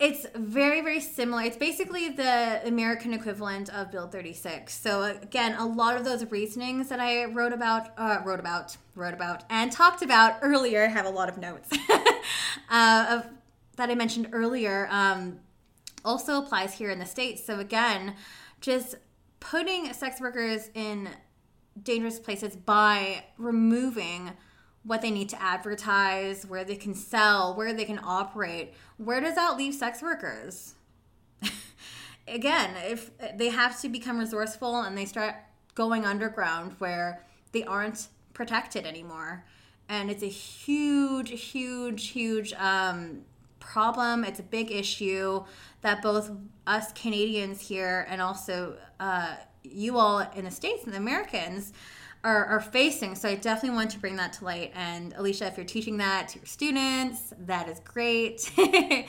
It's very, very similar. It's basically the American equivalent of Bill 36. So again, a lot of those reasonings that I wrote about, uh, wrote about, wrote about, and talked about earlier. I have a lot of notes uh, of that I mentioned earlier. Um, also applies here in the states. So again, just putting sex workers in dangerous places by removing what they need to advertise, where they can sell, where they can operate. Where does that leave sex workers? Again, if they have to become resourceful and they start going underground where they aren't protected anymore. And it's a huge, huge, huge um, problem. It's a big issue that both us Canadians here and also uh, you all in the States and the Americans are, are facing. So I definitely want to bring that to light. And Alicia, if you're teaching that to your students, that is great.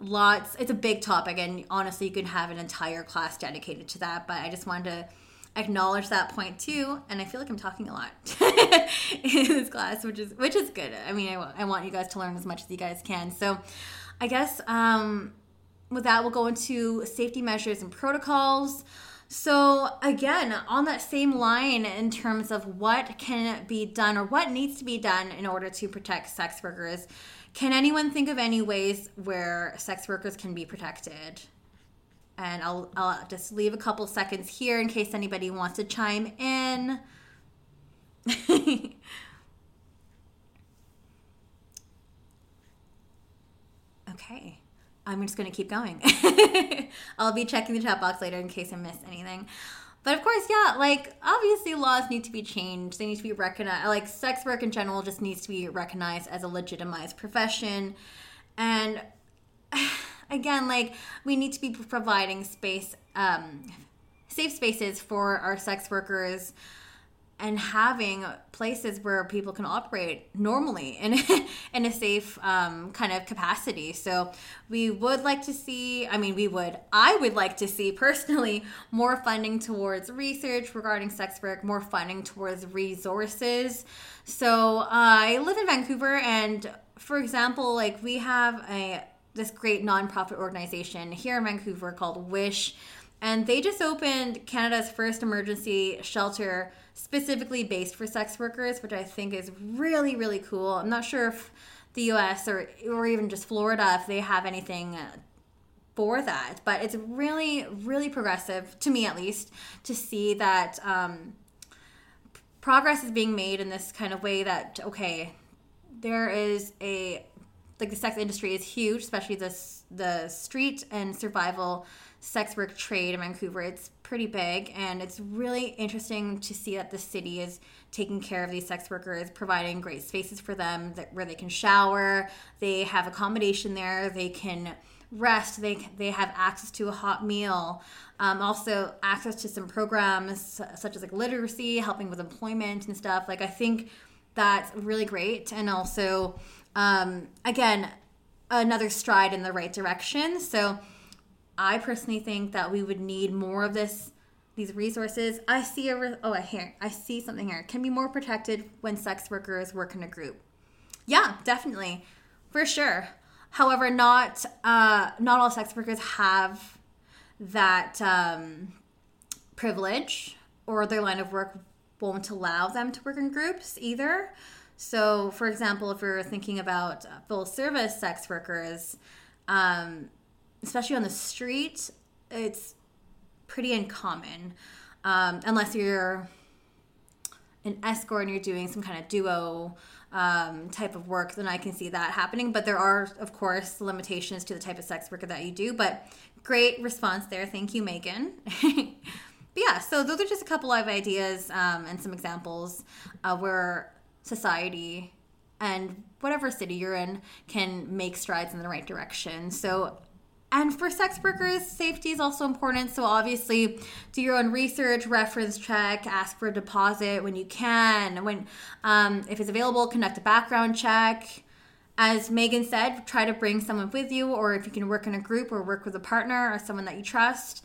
Lots, it's a big topic, and honestly, you could have an entire class dedicated to that. But I just wanted to acknowledge that point too and i feel like i'm talking a lot in this class which is which is good i mean I, I want you guys to learn as much as you guys can so i guess um with that we'll go into safety measures and protocols so again on that same line in terms of what can be done or what needs to be done in order to protect sex workers can anyone think of any ways where sex workers can be protected and I'll, I'll just leave a couple seconds here in case anybody wants to chime in. okay, I'm just going to keep going. I'll be checking the chat box later in case I miss anything. But of course, yeah, like obviously laws need to be changed. They need to be recognized. Like sex work in general just needs to be recognized as a legitimized profession. And again, like we need to be providing space, um, safe spaces for our sex workers and having places where people can operate normally in in a safe um, kind of capacity. So we would like to see. I mean, we would. I would like to see personally more funding towards research regarding sex work, more funding towards resources. So uh, I live in Vancouver, and for example, like we have a this great nonprofit organization here in Vancouver called Wish. And they just opened Canada's first emergency shelter specifically based for sex workers, which I think is really, really cool. I'm not sure if the US or, or even just Florida, if they have anything for that, but it's really, really progressive, to me at least, to see that um, progress is being made in this kind of way that, okay, there is a like the sex industry is huge, especially the the street and survival sex work trade in Vancouver. It's pretty big, and it's really interesting to see that the city is taking care of these sex workers, providing great spaces for them that, where they can shower, they have accommodation there, they can rest, they, they have access to a hot meal. Um, also, access to some programs such as like literacy, helping with employment and stuff. Like, I think that's really great. And also, um, again, another stride in the right direction. So, I personally think that we would need more of this these resources. I see a re- oh here I see something here. Can be more protected when sex workers work in a group. Yeah, definitely, for sure. However, not uh, not all sex workers have that um, privilege, or their line of work won't allow them to work in groups either. So, for example, if we are thinking about full service sex workers, um, especially on the street, it's pretty uncommon um, unless you're an escort and you're doing some kind of duo um, type of work, then I can see that happening. But there are, of course, limitations to the type of sex worker that you do. But great response there. Thank you, Megan. but yeah, so those are just a couple of ideas um, and some examples uh, where society and whatever city you're in can make strides in the right direction. So and for sex workers, safety is also important. So obviously, do your own research, reference check, ask for a deposit when you can. When um, if it's available, conduct a background check. As Megan said, try to bring someone with you, or if you can work in a group or work with a partner or someone that you trust.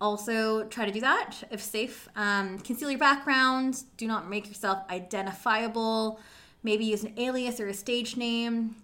Also, try to do that if safe. Um, conceal your background. Do not make yourself identifiable. Maybe use an alias or a stage name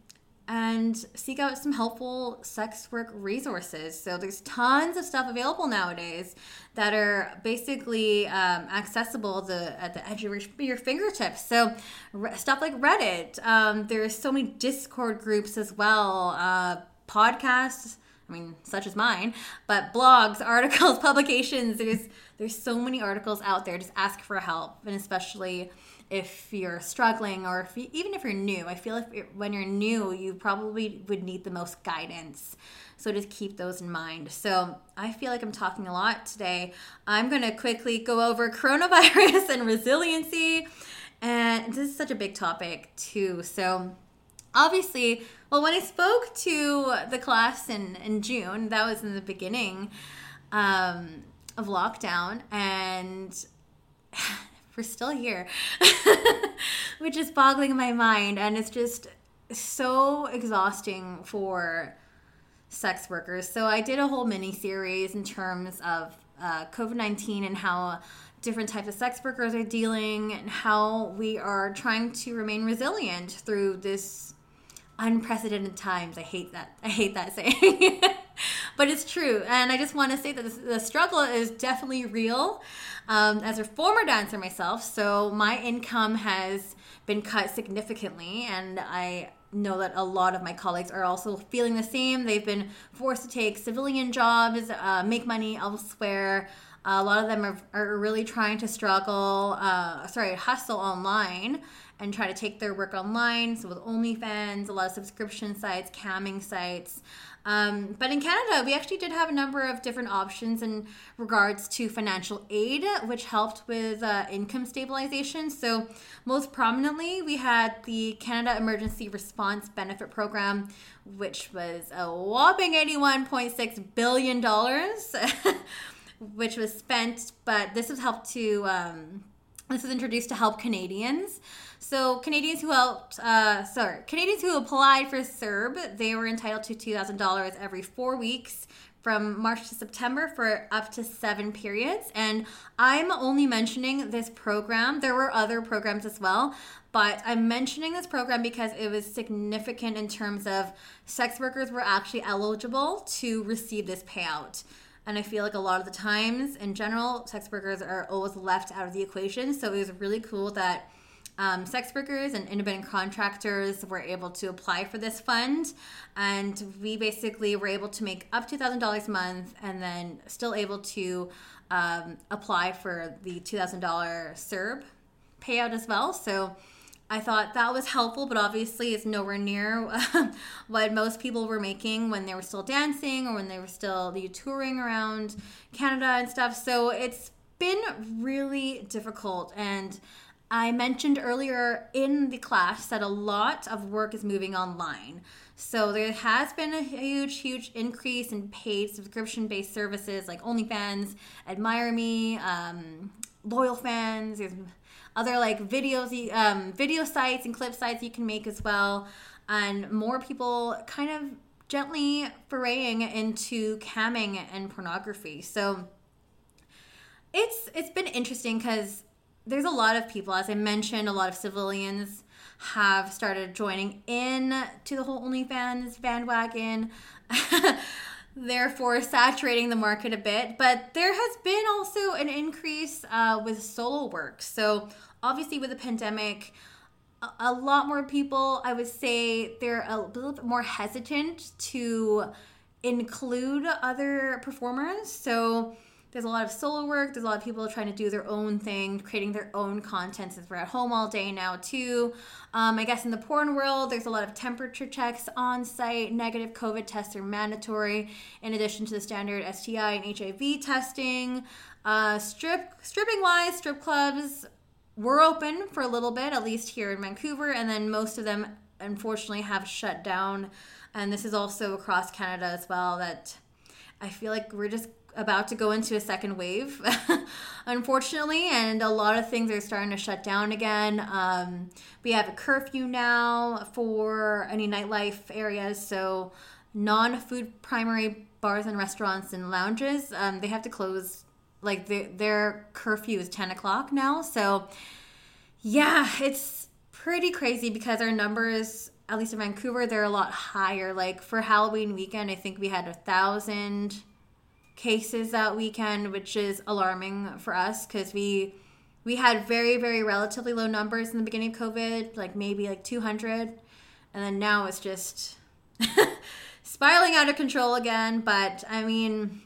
and seek out some helpful sex work resources. So there's tons of stuff available nowadays that are basically um, accessible at the edge of your, your fingertips. So re- stuff like Reddit. Um, there's so many Discord groups as well. Uh, podcasts. I mean, such as mine, but blogs, articles, publications. There's there's so many articles out there. Just ask for help, and especially if you're struggling or if you, even if you're new. I feel like when you're new, you probably would need the most guidance. So just keep those in mind. So I feel like I'm talking a lot today. I'm going to quickly go over coronavirus and resiliency. And this is such a big topic, too. So obviously, well, when I spoke to the class in, in June, that was in the beginning um, of lockdown. And we're still here, which is boggling my mind. And it's just so exhausting for sex workers. So I did a whole mini series in terms of uh, COVID 19 and how different types of sex workers are dealing and how we are trying to remain resilient through this unprecedented times. I hate that. I hate that saying. but it's true. And I just want to say that this, the struggle is definitely real. Um, as a former dancer myself, so my income has been cut significantly, and I know that a lot of my colleagues are also feeling the same. They've been forced to take civilian jobs, uh, make money elsewhere. A lot of them are, are really trying to struggle, uh, sorry, hustle online and try to take their work online. So with OnlyFans, a lot of subscription sites, camming sites. Um, but in Canada, we actually did have a number of different options in regards to financial aid, which helped with uh, income stabilization. So, most prominently, we had the Canada Emergency Response Benefit Program, which was a whopping $81.6 billion, which was spent, but this was helped to. Um, this was introduced to help Canadians. So Canadians who helped, uh, sorry, Canadians who applied for CERB, they were entitled to two thousand dollars every four weeks from March to September for up to seven periods. And I'm only mentioning this program. There were other programs as well, but I'm mentioning this program because it was significant in terms of sex workers were actually eligible to receive this payout. And I feel like a lot of the times, in general, sex workers are always left out of the equation. So it was really cool that um, sex workers and independent contractors were able to apply for this fund. And we basically were able to make up to $1,000 a month and then still able to um, apply for the $2,000 CERB payout as well. So I thought that was helpful, but obviously it's nowhere near what most people were making when they were still dancing or when they were still touring around Canada and stuff. So it's been really difficult. And I mentioned earlier in the class that a lot of work is moving online. So there has been a huge, huge increase in paid subscription based services like OnlyFans, Admire Me, um, Loyal Fans. There's other like videos, um, video sites and clip sites you can make as well, and more people kind of gently foraying into camming and pornography. So it's it's been interesting because there's a lot of people, as I mentioned, a lot of civilians have started joining in to the whole OnlyFans bandwagon. therefore saturating the market a bit. But there has been also an increase uh, with solo work. So obviously, with the pandemic, a, a lot more people, I would say, they're a little bit more hesitant to include other performers. So there's a lot of solo work. There's a lot of people trying to do their own thing, creating their own content since we're at home all day now, too. Um, I guess in the porn world, there's a lot of temperature checks on site. Negative COVID tests are mandatory, in addition to the standard STI and HIV testing. Uh, strip stripping wise, strip clubs were open for a little bit, at least here in Vancouver, and then most of them unfortunately have shut down. And this is also across Canada as well. That I feel like we're just about to go into a second wave, unfortunately, and a lot of things are starting to shut down again. Um, we have a curfew now for any nightlife areas, so non food primary bars and restaurants and lounges, um, they have to close. Like their, their curfew is 10 o'clock now. So, yeah, it's pretty crazy because our numbers at least in Vancouver, they're a lot higher. Like for Halloween weekend, I think we had a thousand cases that weekend, which is alarming for us because we we had very very relatively low numbers in the beginning of COVID, like maybe like 200, and then now it's just spiraling out of control again. But I mean,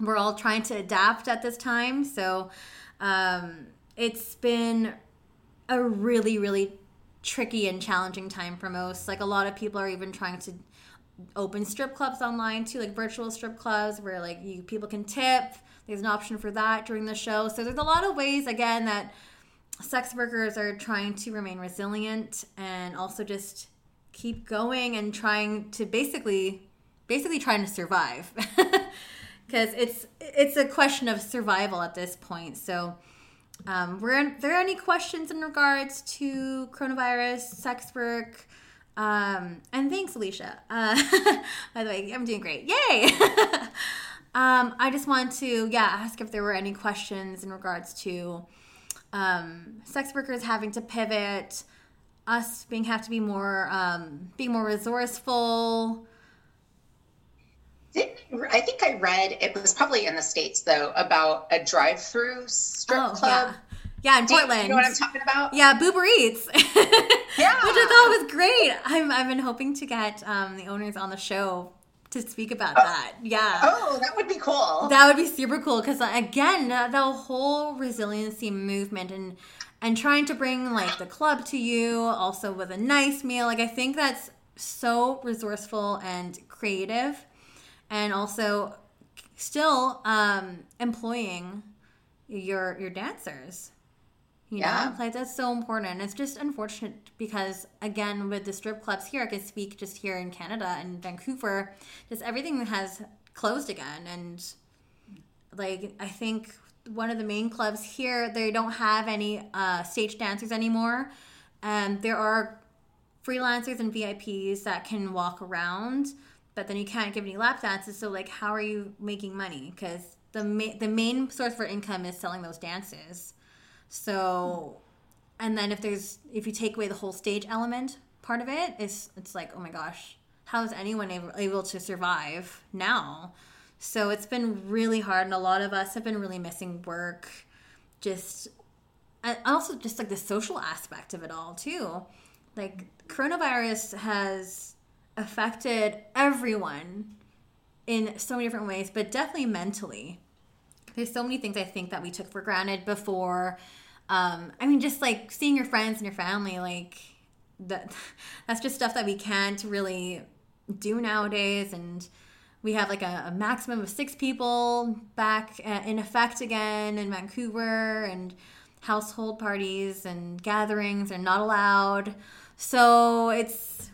we're all trying to adapt at this time, so um, it's been a really really tricky and challenging time for most. Like a lot of people are even trying to open strip clubs online too, like virtual strip clubs where like you people can tip. There's an option for that during the show. So there's a lot of ways again that sex workers are trying to remain resilient and also just keep going and trying to basically basically trying to survive. Because it's it's a question of survival at this point. So um, were there any questions in regards to coronavirus, sex work, um, and thanks, Alicia. Uh, by the way, I'm doing great. Yay! um, I just want to, yeah, ask if there were any questions in regards to um, sex workers having to pivot, us being have to be more, um, being more resourceful. I think I read it was probably in the states though about a drive-through strip oh, club. Yeah yeah, in Do Portland. You know what I'm talking about? Yeah, Boober Eats. yeah. Which I thought was great. I'm, I've been hoping to get um, the owners on the show to speak about oh. that. Yeah. Oh, that would be cool. That would be super cool because uh, again, the whole resiliency movement and and trying to bring like the club to you, also with a nice meal. Like I think that's so resourceful and creative, and also still um, employing your your dancers. You yeah. know, like that's so important. And it's just unfortunate because, again, with the strip clubs here, I can speak just here in Canada and Vancouver, just everything has closed again. And like, I think one of the main clubs here, they don't have any uh, stage dancers anymore. And there are freelancers and VIPs that can walk around, but then you can't give any lap dances. So, like, how are you making money? Because the ma- the main source for income is selling those dances. So, and then if there's if you take away the whole stage element part of it, it's it's like oh my gosh, how is anyone able, able to survive now? So it's been really hard, and a lot of us have been really missing work. Just and also just like the social aspect of it all too. Like coronavirus has affected everyone in so many different ways, but definitely mentally. There's so many things I think that we took for granted before um, I mean, just like seeing your friends and your family, like that, that's just stuff that we can't really do nowadays. And we have like a, a maximum of six people back uh, in effect again in Vancouver, and household parties and gatherings are not allowed. So it's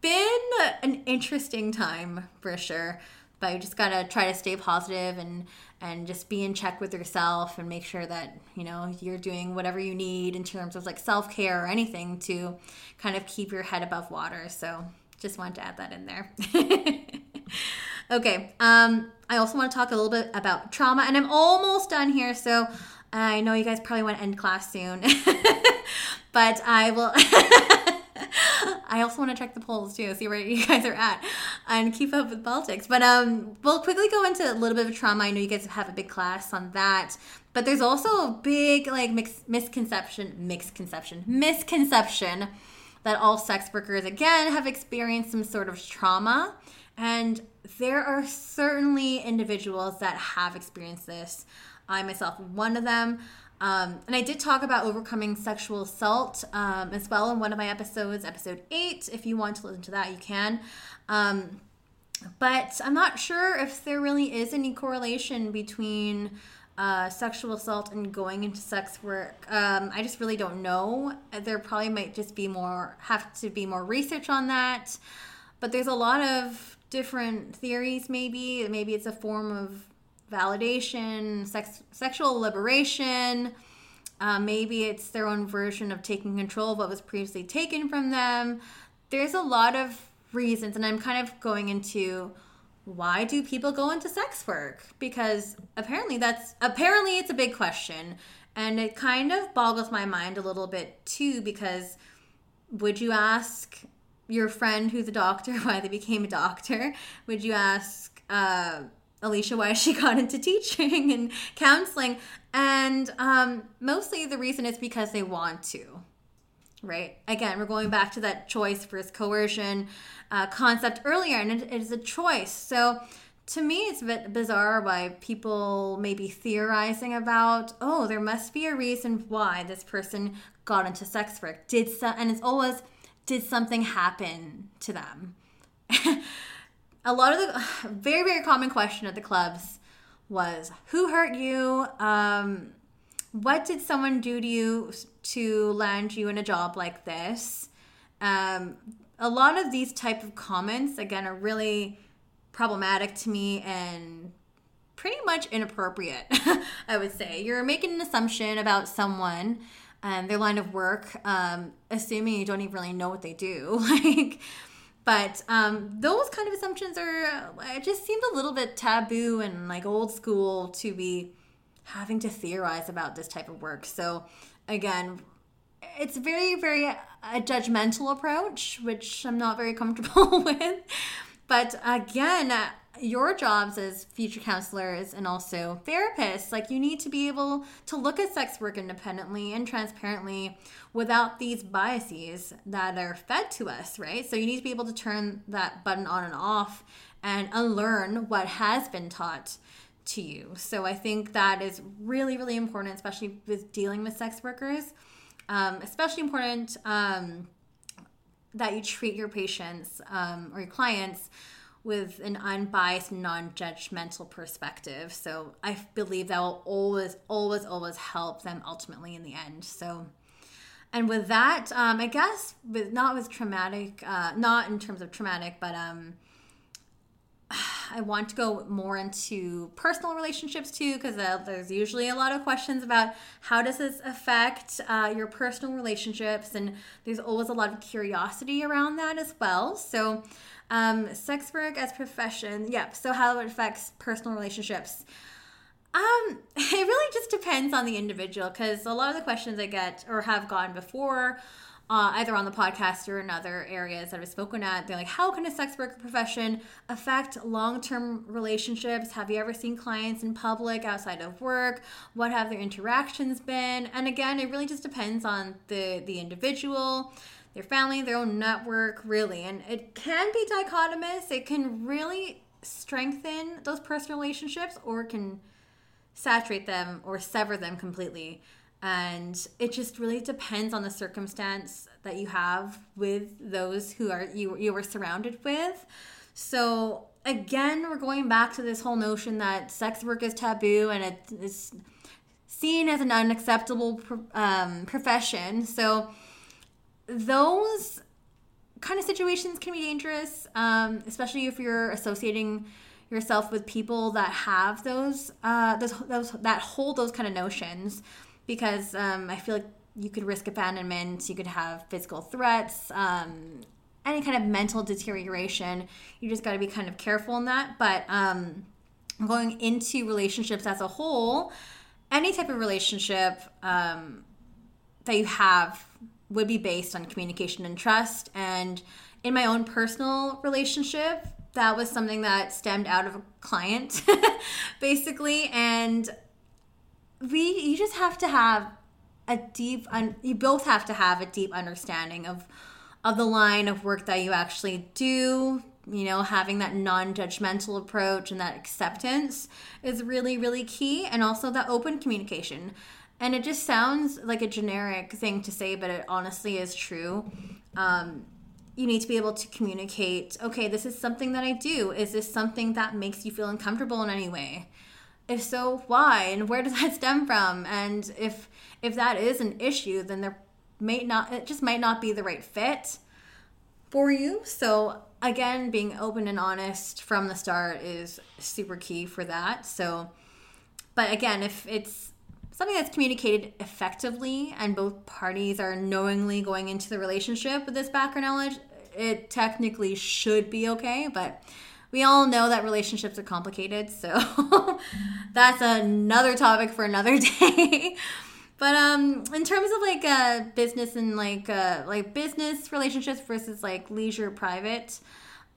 been an interesting time for sure. But you just gotta try to stay positive and and just be in check with yourself and make sure that you know you're doing whatever you need in terms of like self care or anything to kind of keep your head above water. So just wanted to add that in there. okay. Um, I also want to talk a little bit about trauma, and I'm almost done here. So I know you guys probably want to end class soon, but I will. I also want to check the polls too, see where you guys are at, and keep up with politics. But um, we'll quickly go into a little bit of trauma. I know you guys have a big class on that, but there's also a big like mix, misconception, misconception, misconception that all sex workers again have experienced some sort of trauma, and there are certainly individuals that have experienced this. I myself, one of them. Um, and I did talk about overcoming sexual assault um, as well in one of my episodes, episode eight. If you want to listen to that, you can. Um, but I'm not sure if there really is any correlation between uh, sexual assault and going into sex work. Um, I just really don't know. There probably might just be more, have to be more research on that. But there's a lot of different theories, maybe. Maybe it's a form of validation, sex, sexual liberation. Uh, maybe it's their own version of taking control of what was previously taken from them. There's a lot of reasons, and I'm kind of going into why do people go into sex work? Because apparently that's apparently it's a big question, and it kind of boggles my mind a little bit too. Because would you ask your friend who's a doctor why they became a doctor? Would you ask? Uh, Alicia why she got into teaching and counseling. And um, mostly the reason is because they want to, right? Again, we're going back to that choice versus coercion uh, concept earlier, and it is a choice. So to me, it's a bit bizarre why people may be theorizing about, oh, there must be a reason why this person got into sex work. Did so, and it's always, did something happen to them? a lot of the very very common question at the clubs was who hurt you? Um, what did someone do to you to land you in a job like this? Um, a lot of these type of comments again are really problematic to me and pretty much inappropriate i would say. You're making an assumption about someone and their line of work um, assuming you don't even really know what they do. Like but um, those kind of assumptions are, uh, it just seemed a little bit taboo and like old school to be having to theorize about this type of work. So, again, it's very, very uh, a judgmental approach, which I'm not very comfortable with. But again, uh, your jobs as future counselors and also therapists, like you need to be able to look at sex work independently and transparently without these biases that are fed to us, right? So you need to be able to turn that button on and off and unlearn what has been taught to you. So I think that is really, really important, especially with dealing with sex workers. Um, especially important um, that you treat your patients um, or your clients with an unbiased, non judgmental perspective. So I believe that will always, always, always help them ultimately in the end. So, and with that, um, I guess with not with traumatic, uh, not in terms of traumatic, but um, I want to go more into personal relationships too, because uh, there's usually a lot of questions about how does this affect uh, your personal relationships, and there's always a lot of curiosity around that as well. So, um, sex work as profession, yep. So how it affects personal relationships. Um, it really just depends on the individual because a lot of the questions I get or have gone before uh, either on the podcast or in other areas that I've spoken at. They're like, how can a sex worker profession affect long term relationships? Have you ever seen clients in public outside of work? What have their interactions been? And again, it really just depends on the, the individual, their family, their own network, really. And it can be dichotomous, it can really strengthen those personal relationships or can saturate them or sever them completely. and it just really depends on the circumstance that you have with those who are you you were surrounded with so again we're going back to this whole notion that sex work is taboo and it is seen as an unacceptable um, profession so those kind of situations can be dangerous um, especially if you're associating yourself with people that have those uh, those, those that hold those kind of notions because um, I feel like you could risk abandonment, you could have physical threats, um, any kind of mental deterioration. You just got to be kind of careful in that. But um, going into relationships as a whole, any type of relationship um, that you have would be based on communication and trust. And in my own personal relationship, that was something that stemmed out of a client, basically. And we you just have to have a deep un, you both have to have a deep understanding of of the line of work that you actually do you know having that non-judgmental approach and that acceptance is really really key and also that open communication and it just sounds like a generic thing to say but it honestly is true. Um, you need to be able to communicate okay this is something that i do. Is this something that makes you feel uncomfortable in any way? If so why? And where does that stem from? And if if that is an issue then there may not it just might not be the right fit for you. So again being open and honest from the start is super key for that. So but again if it's something that's communicated effectively and both parties are knowingly going into the relationship with this background knowledge it technically should be okay but we all know that relationships are complicated, so that's another topic for another day. but um, in terms of like uh, business and like uh, like business relationships versus like leisure private,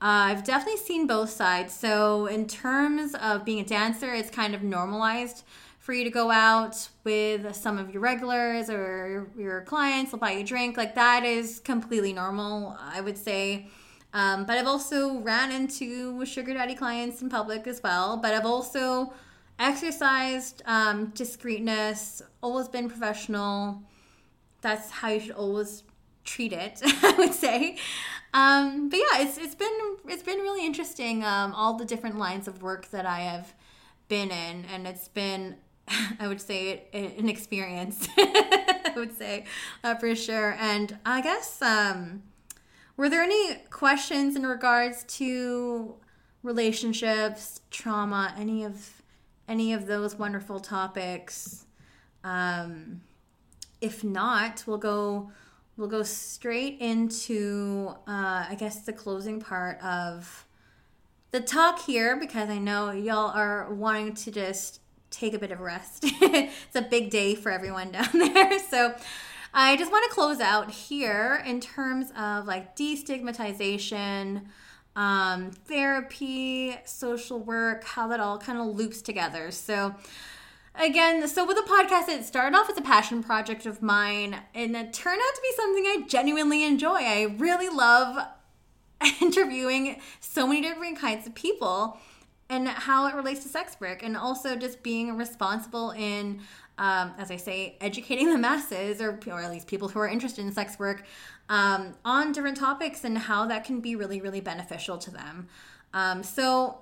uh, I've definitely seen both sides. So in terms of being a dancer, it's kind of normalized for you to go out with some of your regulars or your clients. They'll buy you a drink. Like that is completely normal. I would say um, but I've also ran into sugar daddy clients in public as well. But I've also exercised um, discreetness, always been professional. That's how you should always treat it, I would say. Um, but yeah, it's it's been it's been really interesting. Um, all the different lines of work that I have been in, and it's been I would say an experience. I would say uh, for sure. And I guess um, were there any questions in regards to relationships, trauma, any of any of those wonderful topics? Um, if not, we'll go we'll go straight into uh, I guess the closing part of the talk here because I know y'all are wanting to just take a bit of rest. it's a big day for everyone down there, so. I just want to close out here in terms of like destigmatization, um, therapy, social work, how that all kind of loops together. So, again, so with the podcast, it started off as a passion project of mine, and it turned out to be something I genuinely enjoy. I really love interviewing so many different kinds of people and how it relates to sex work, and also just being responsible in um, as I say, educating the masses, or, or at least people who are interested in sex work, um, on different topics and how that can be really, really beneficial to them. Um, so,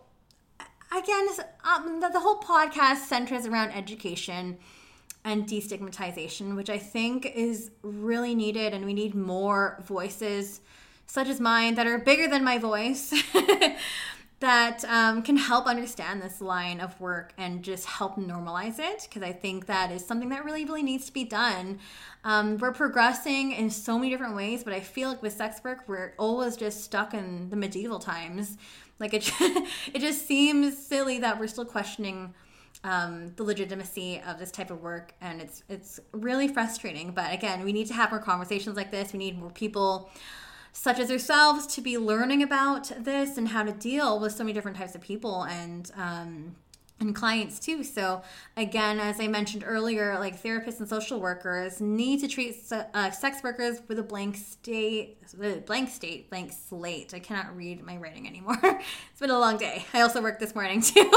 again, um, the, the whole podcast centers around education and destigmatization, which I think is really needed, and we need more voices such as mine that are bigger than my voice. that um, can help understand this line of work and just help normalize it because I think that is something that really, really needs to be done. Um, we're progressing in so many different ways, but I feel like with sex work, we're always just stuck in the medieval times. Like it, it just seems silly that we're still questioning um, the legitimacy of this type of work, and it's it's really frustrating. But again, we need to have more conversations like this. We need more people such as yourselves to be learning about this and how to deal with so many different types of people and um, and clients too. So again, as I mentioned earlier, like therapists and social workers need to treat uh, sex workers with a blank state, blank state, blank slate. I cannot read my writing anymore. it's been a long day. I also worked this morning too.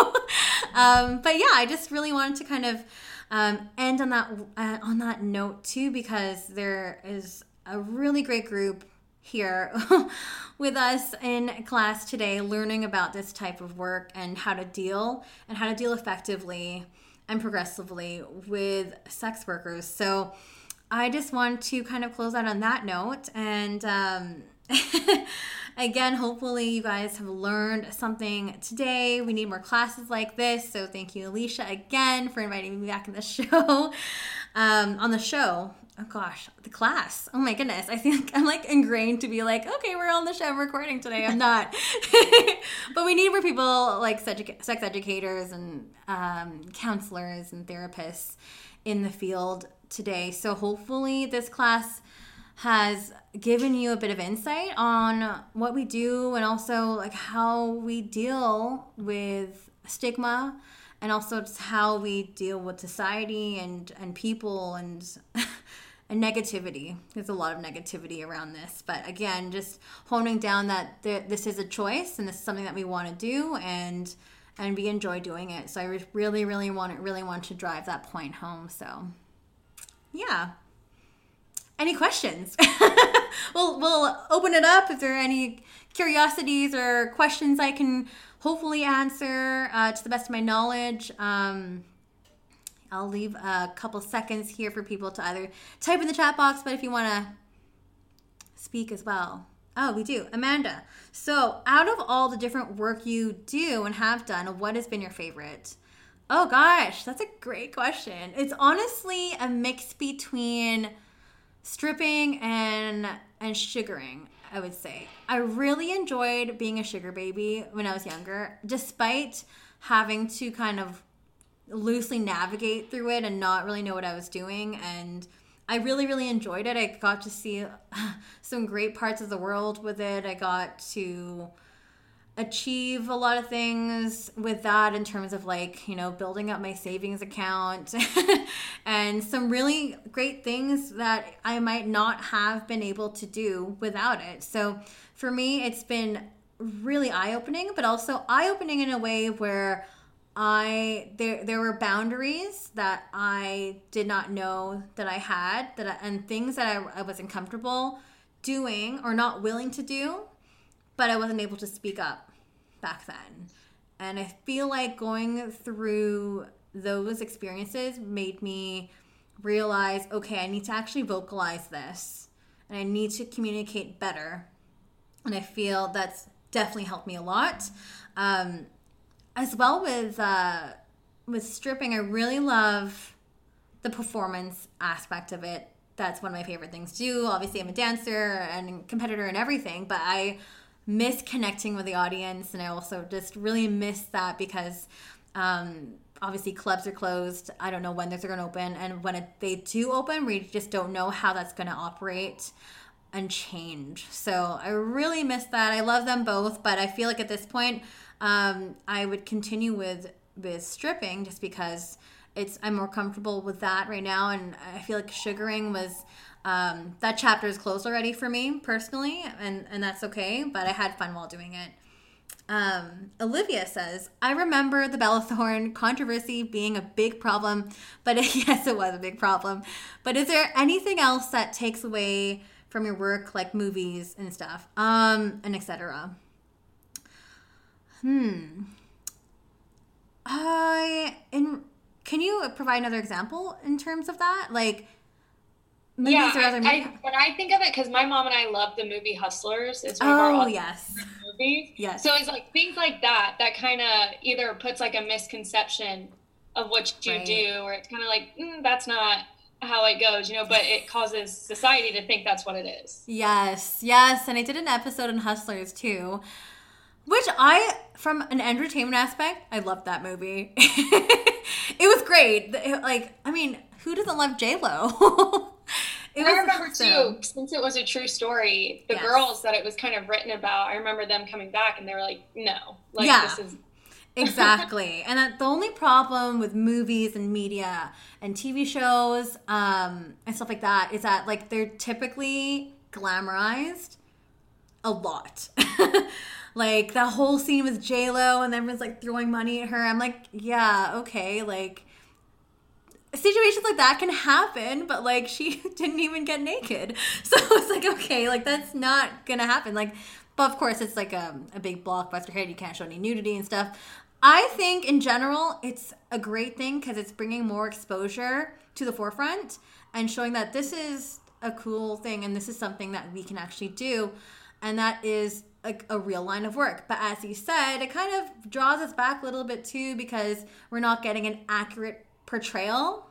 um, but yeah, I just really wanted to kind of um, end on that uh, on that note too, because there is a really great group here with us in class today, learning about this type of work and how to deal and how to deal effectively and progressively with sex workers. So I just want to kind of close out on that note. And um, again, hopefully, you guys have learned something today. We need more classes like this. So thank you, Alicia, again for inviting me back in the show. Um, on the show, oh gosh, the class. Oh my goodness. I think I'm like ingrained to be like, okay, we're on the show recording today. I'm not. but we need more people like sex educators and um, counselors and therapists in the field today. So hopefully this class has given you a bit of insight on what we do and also like how we deal with stigma and also just how we deal with society and and people and negativity. There's a lot of negativity around this, but again, just honing down that th- this is a choice and this is something that we want to do and and we enjoy doing it. So I really, really want really want to drive that point home. So yeah. Any questions? we'll we'll open it up. If there are any curiosities or questions, I can hopefully answer uh, to the best of my knowledge. Um, I'll leave a couple seconds here for people to either type in the chat box, but if you want to speak as well. Oh, we do. Amanda. So, out of all the different work you do and have done, what has been your favorite? Oh gosh, that's a great question. It's honestly a mix between stripping and and sugaring, I would say. I really enjoyed being a sugar baby when I was younger, despite having to kind of loosely navigate through it and not really know what I was doing and I really really enjoyed it. I got to see some great parts of the world with it. I got to achieve a lot of things with that in terms of like you know building up my savings account and some really great things that i might not have been able to do without it so for me it's been really eye-opening but also eye-opening in a way where i there there were boundaries that i did not know that i had that I, and things that I, I wasn't comfortable doing or not willing to do but I wasn't able to speak up back then. And I feel like going through those experiences made me realize okay, I need to actually vocalize this and I need to communicate better. And I feel that's definitely helped me a lot. Um, as well with uh, with stripping, I really love the performance aspect of it. That's one of my favorite things to do. Obviously, I'm a dancer and competitor and everything, but I miss connecting with the audience, and I also just really miss that because um, obviously clubs are closed. I don't know when those are going to open, and when it, they do open, we just don't know how that's going to operate and change. So I really miss that. I love them both, but I feel like at this point, um, I would continue with with stripping just because it's I'm more comfortable with that right now, and I feel like sugaring was um, that chapter is closed already for me personally, and and that's okay. But I had fun while doing it. Um, Olivia says, I remember the Bella Thorne controversy being a big problem, but yes, it was a big problem. But is there anything else that takes away from your work, like movies and stuff, um, and etc.? Hmm. I in can you provide another example in terms of that? Like, movies yeah, or other movies? I, when I think of it, because my mom and I love the movie Hustlers. It's one oh, of our oh, yes. movies. Yes. So it's like things like that that kind of either puts like a misconception of what you right. do, or it's kind of like mm, that's not how it goes, you know, but it causes society to think that's what it is. Yes, yes. And I did an episode on Hustlers too, which I, from an entertainment aspect, I loved that movie. it was great. Like, I mean, who doesn't love J Lo? I remember awesome. too, since it was a true story, the yes. girls that it was kind of written about, I remember them coming back and they were like, no, like yeah. this is exactly. and that the only problem with movies and media and TV shows um, and stuff like that is that like they're typically glamorized a lot. Like that whole scene with J Lo and everyone's like throwing money at her. I'm like, yeah, okay, like situations like that can happen, but like she didn't even get naked. So it's like, okay, like that's not gonna happen. Like, but of course, it's like a, a big blockbuster hit. You can't show any nudity and stuff. I think in general, it's a great thing because it's bringing more exposure to the forefront and showing that this is a cool thing and this is something that we can actually do. And that is a, a, real line of work. But as you said, it kind of draws us back a little bit too because we're not getting an accurate portrayal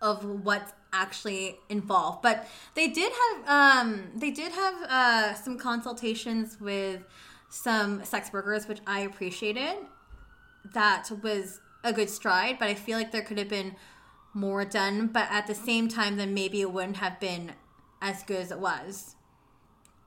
of what's actually involved. But they did have um, they did have uh, some consultations with some sex workers, which I appreciated. That was a good stride, but I feel like there could have been more done. But at the same time, then maybe it wouldn't have been as good as it was.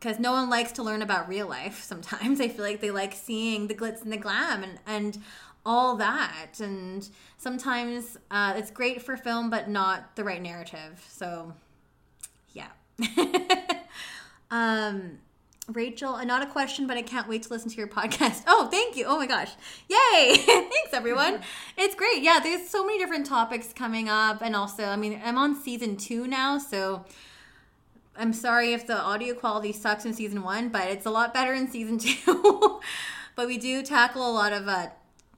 Because no one likes to learn about real life sometimes. I feel like they like seeing the glitz and the glam and, and all that. And sometimes uh, it's great for film, but not the right narrative. So, yeah. um, Rachel, uh, not a question, but I can't wait to listen to your podcast. Oh, thank you. Oh my gosh. Yay. Thanks, everyone. It's great. Yeah, there's so many different topics coming up. And also, I mean, I'm on season two now. So I'm sorry if the audio quality sucks in season one, but it's a lot better in season two. but we do tackle a lot of uh,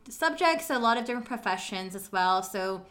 subjects, a lot of different professions as well. So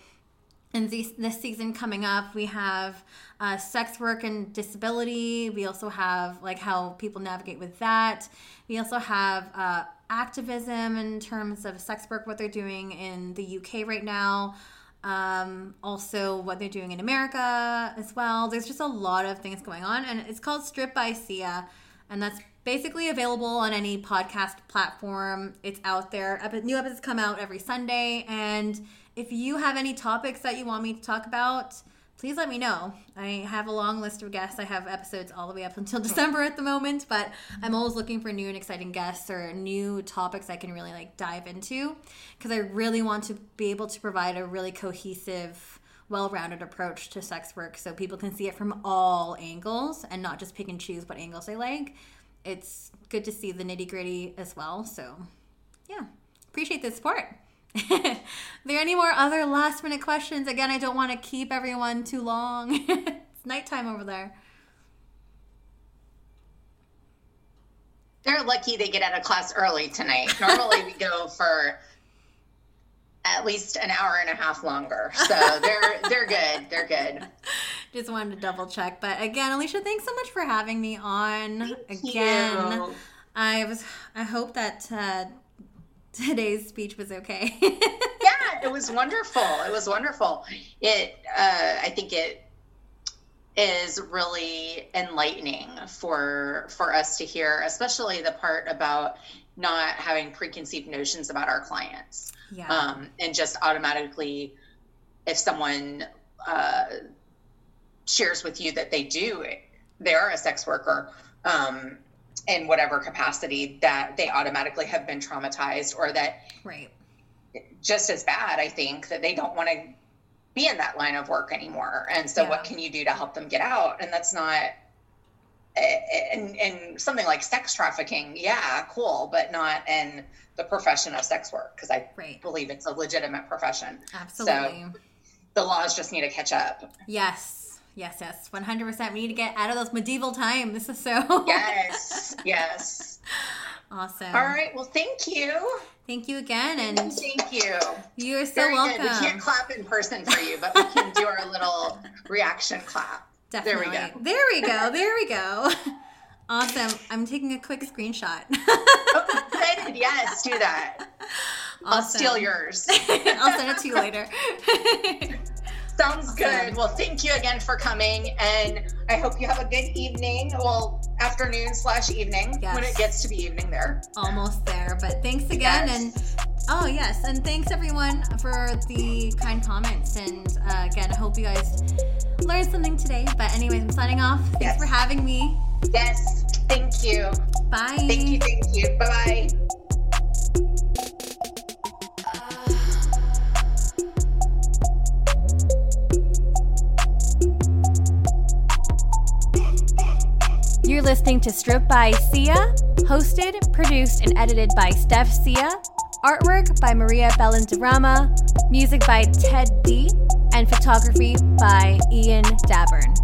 in this, season coming up, we have uh, sex work and disability. We also have like how people navigate with that. We also have uh, activism in terms of sex work, what they're doing in the UK right now. Um, also, what they're doing in America as well. There's just a lot of things going on, and it's called Stripped by Sia, and that's basically available on any podcast platform. It's out there. New episodes come out every Sunday, and if you have any topics that you want me to talk about, please let me know. I have a long list of guests. I have episodes all the way up until December at the moment, but I'm always looking for new and exciting guests or new topics I can really like dive into because I really want to be able to provide a really cohesive, well-rounded approach to sex work so people can see it from all angles and not just pick and choose what angles they like. It's good to see the nitty-gritty as well. So, yeah. Appreciate the support. are there any more other last minute questions? Again, I don't want to keep everyone too long. it's nighttime over there. They're lucky they get out of class early tonight. Normally we go for at least an hour and a half longer. So they're they're good. They're good. Just wanted to double check. But again, Alicia, thanks so much for having me on. Thank again. You. I was I hope that uh, today's speech was okay. yeah, it was wonderful. It was wonderful. It, uh, I think it is really enlightening for for us to hear, especially the part about not having preconceived notions about our clients, yeah. um, and just automatically, if someone uh, shares with you that they do, they are a sex worker. Um, in whatever capacity that they automatically have been traumatized or that right. just as bad i think that they don't want to be in that line of work anymore. And so yeah. what can you do to help them get out? And that's not and and something like sex trafficking yeah cool but not in the profession of sex work because i right. believe it's a legitimate profession. Absolutely. so the laws just need to catch up. Yes Yes, yes, one hundred percent. We need to get out of those medieval time. This is so. yes, yes. Awesome. All right. Well, thank you. Thank you again, and thank you. You are so Very welcome. Good. We can't clap in person for you, but we can do our little reaction clap. Definitely. There we go. There we go. There we go. Awesome. I'm taking a quick screenshot. oh, good. Yes, do that. Awesome. I'll steal yours. I'll send it to you later. Sounds good. Well, thank you again for coming, and I hope you have a good evening. Well, afternoon slash evening yes. when it gets to be evening there. Almost there, but thanks again, yes. and oh yes, and thanks everyone for the kind comments. And uh, again, I hope you guys learned something today. But anyways, I'm signing off. Thanks yes. for having me. Yes, thank you. Bye. Thank you. Thank you. Bye bye. You're listening to Stripped by Sia, hosted, produced, and edited by Steph Sia. Artwork by Maria Bellandarama. Music by Ted B. and photography by Ian Davern.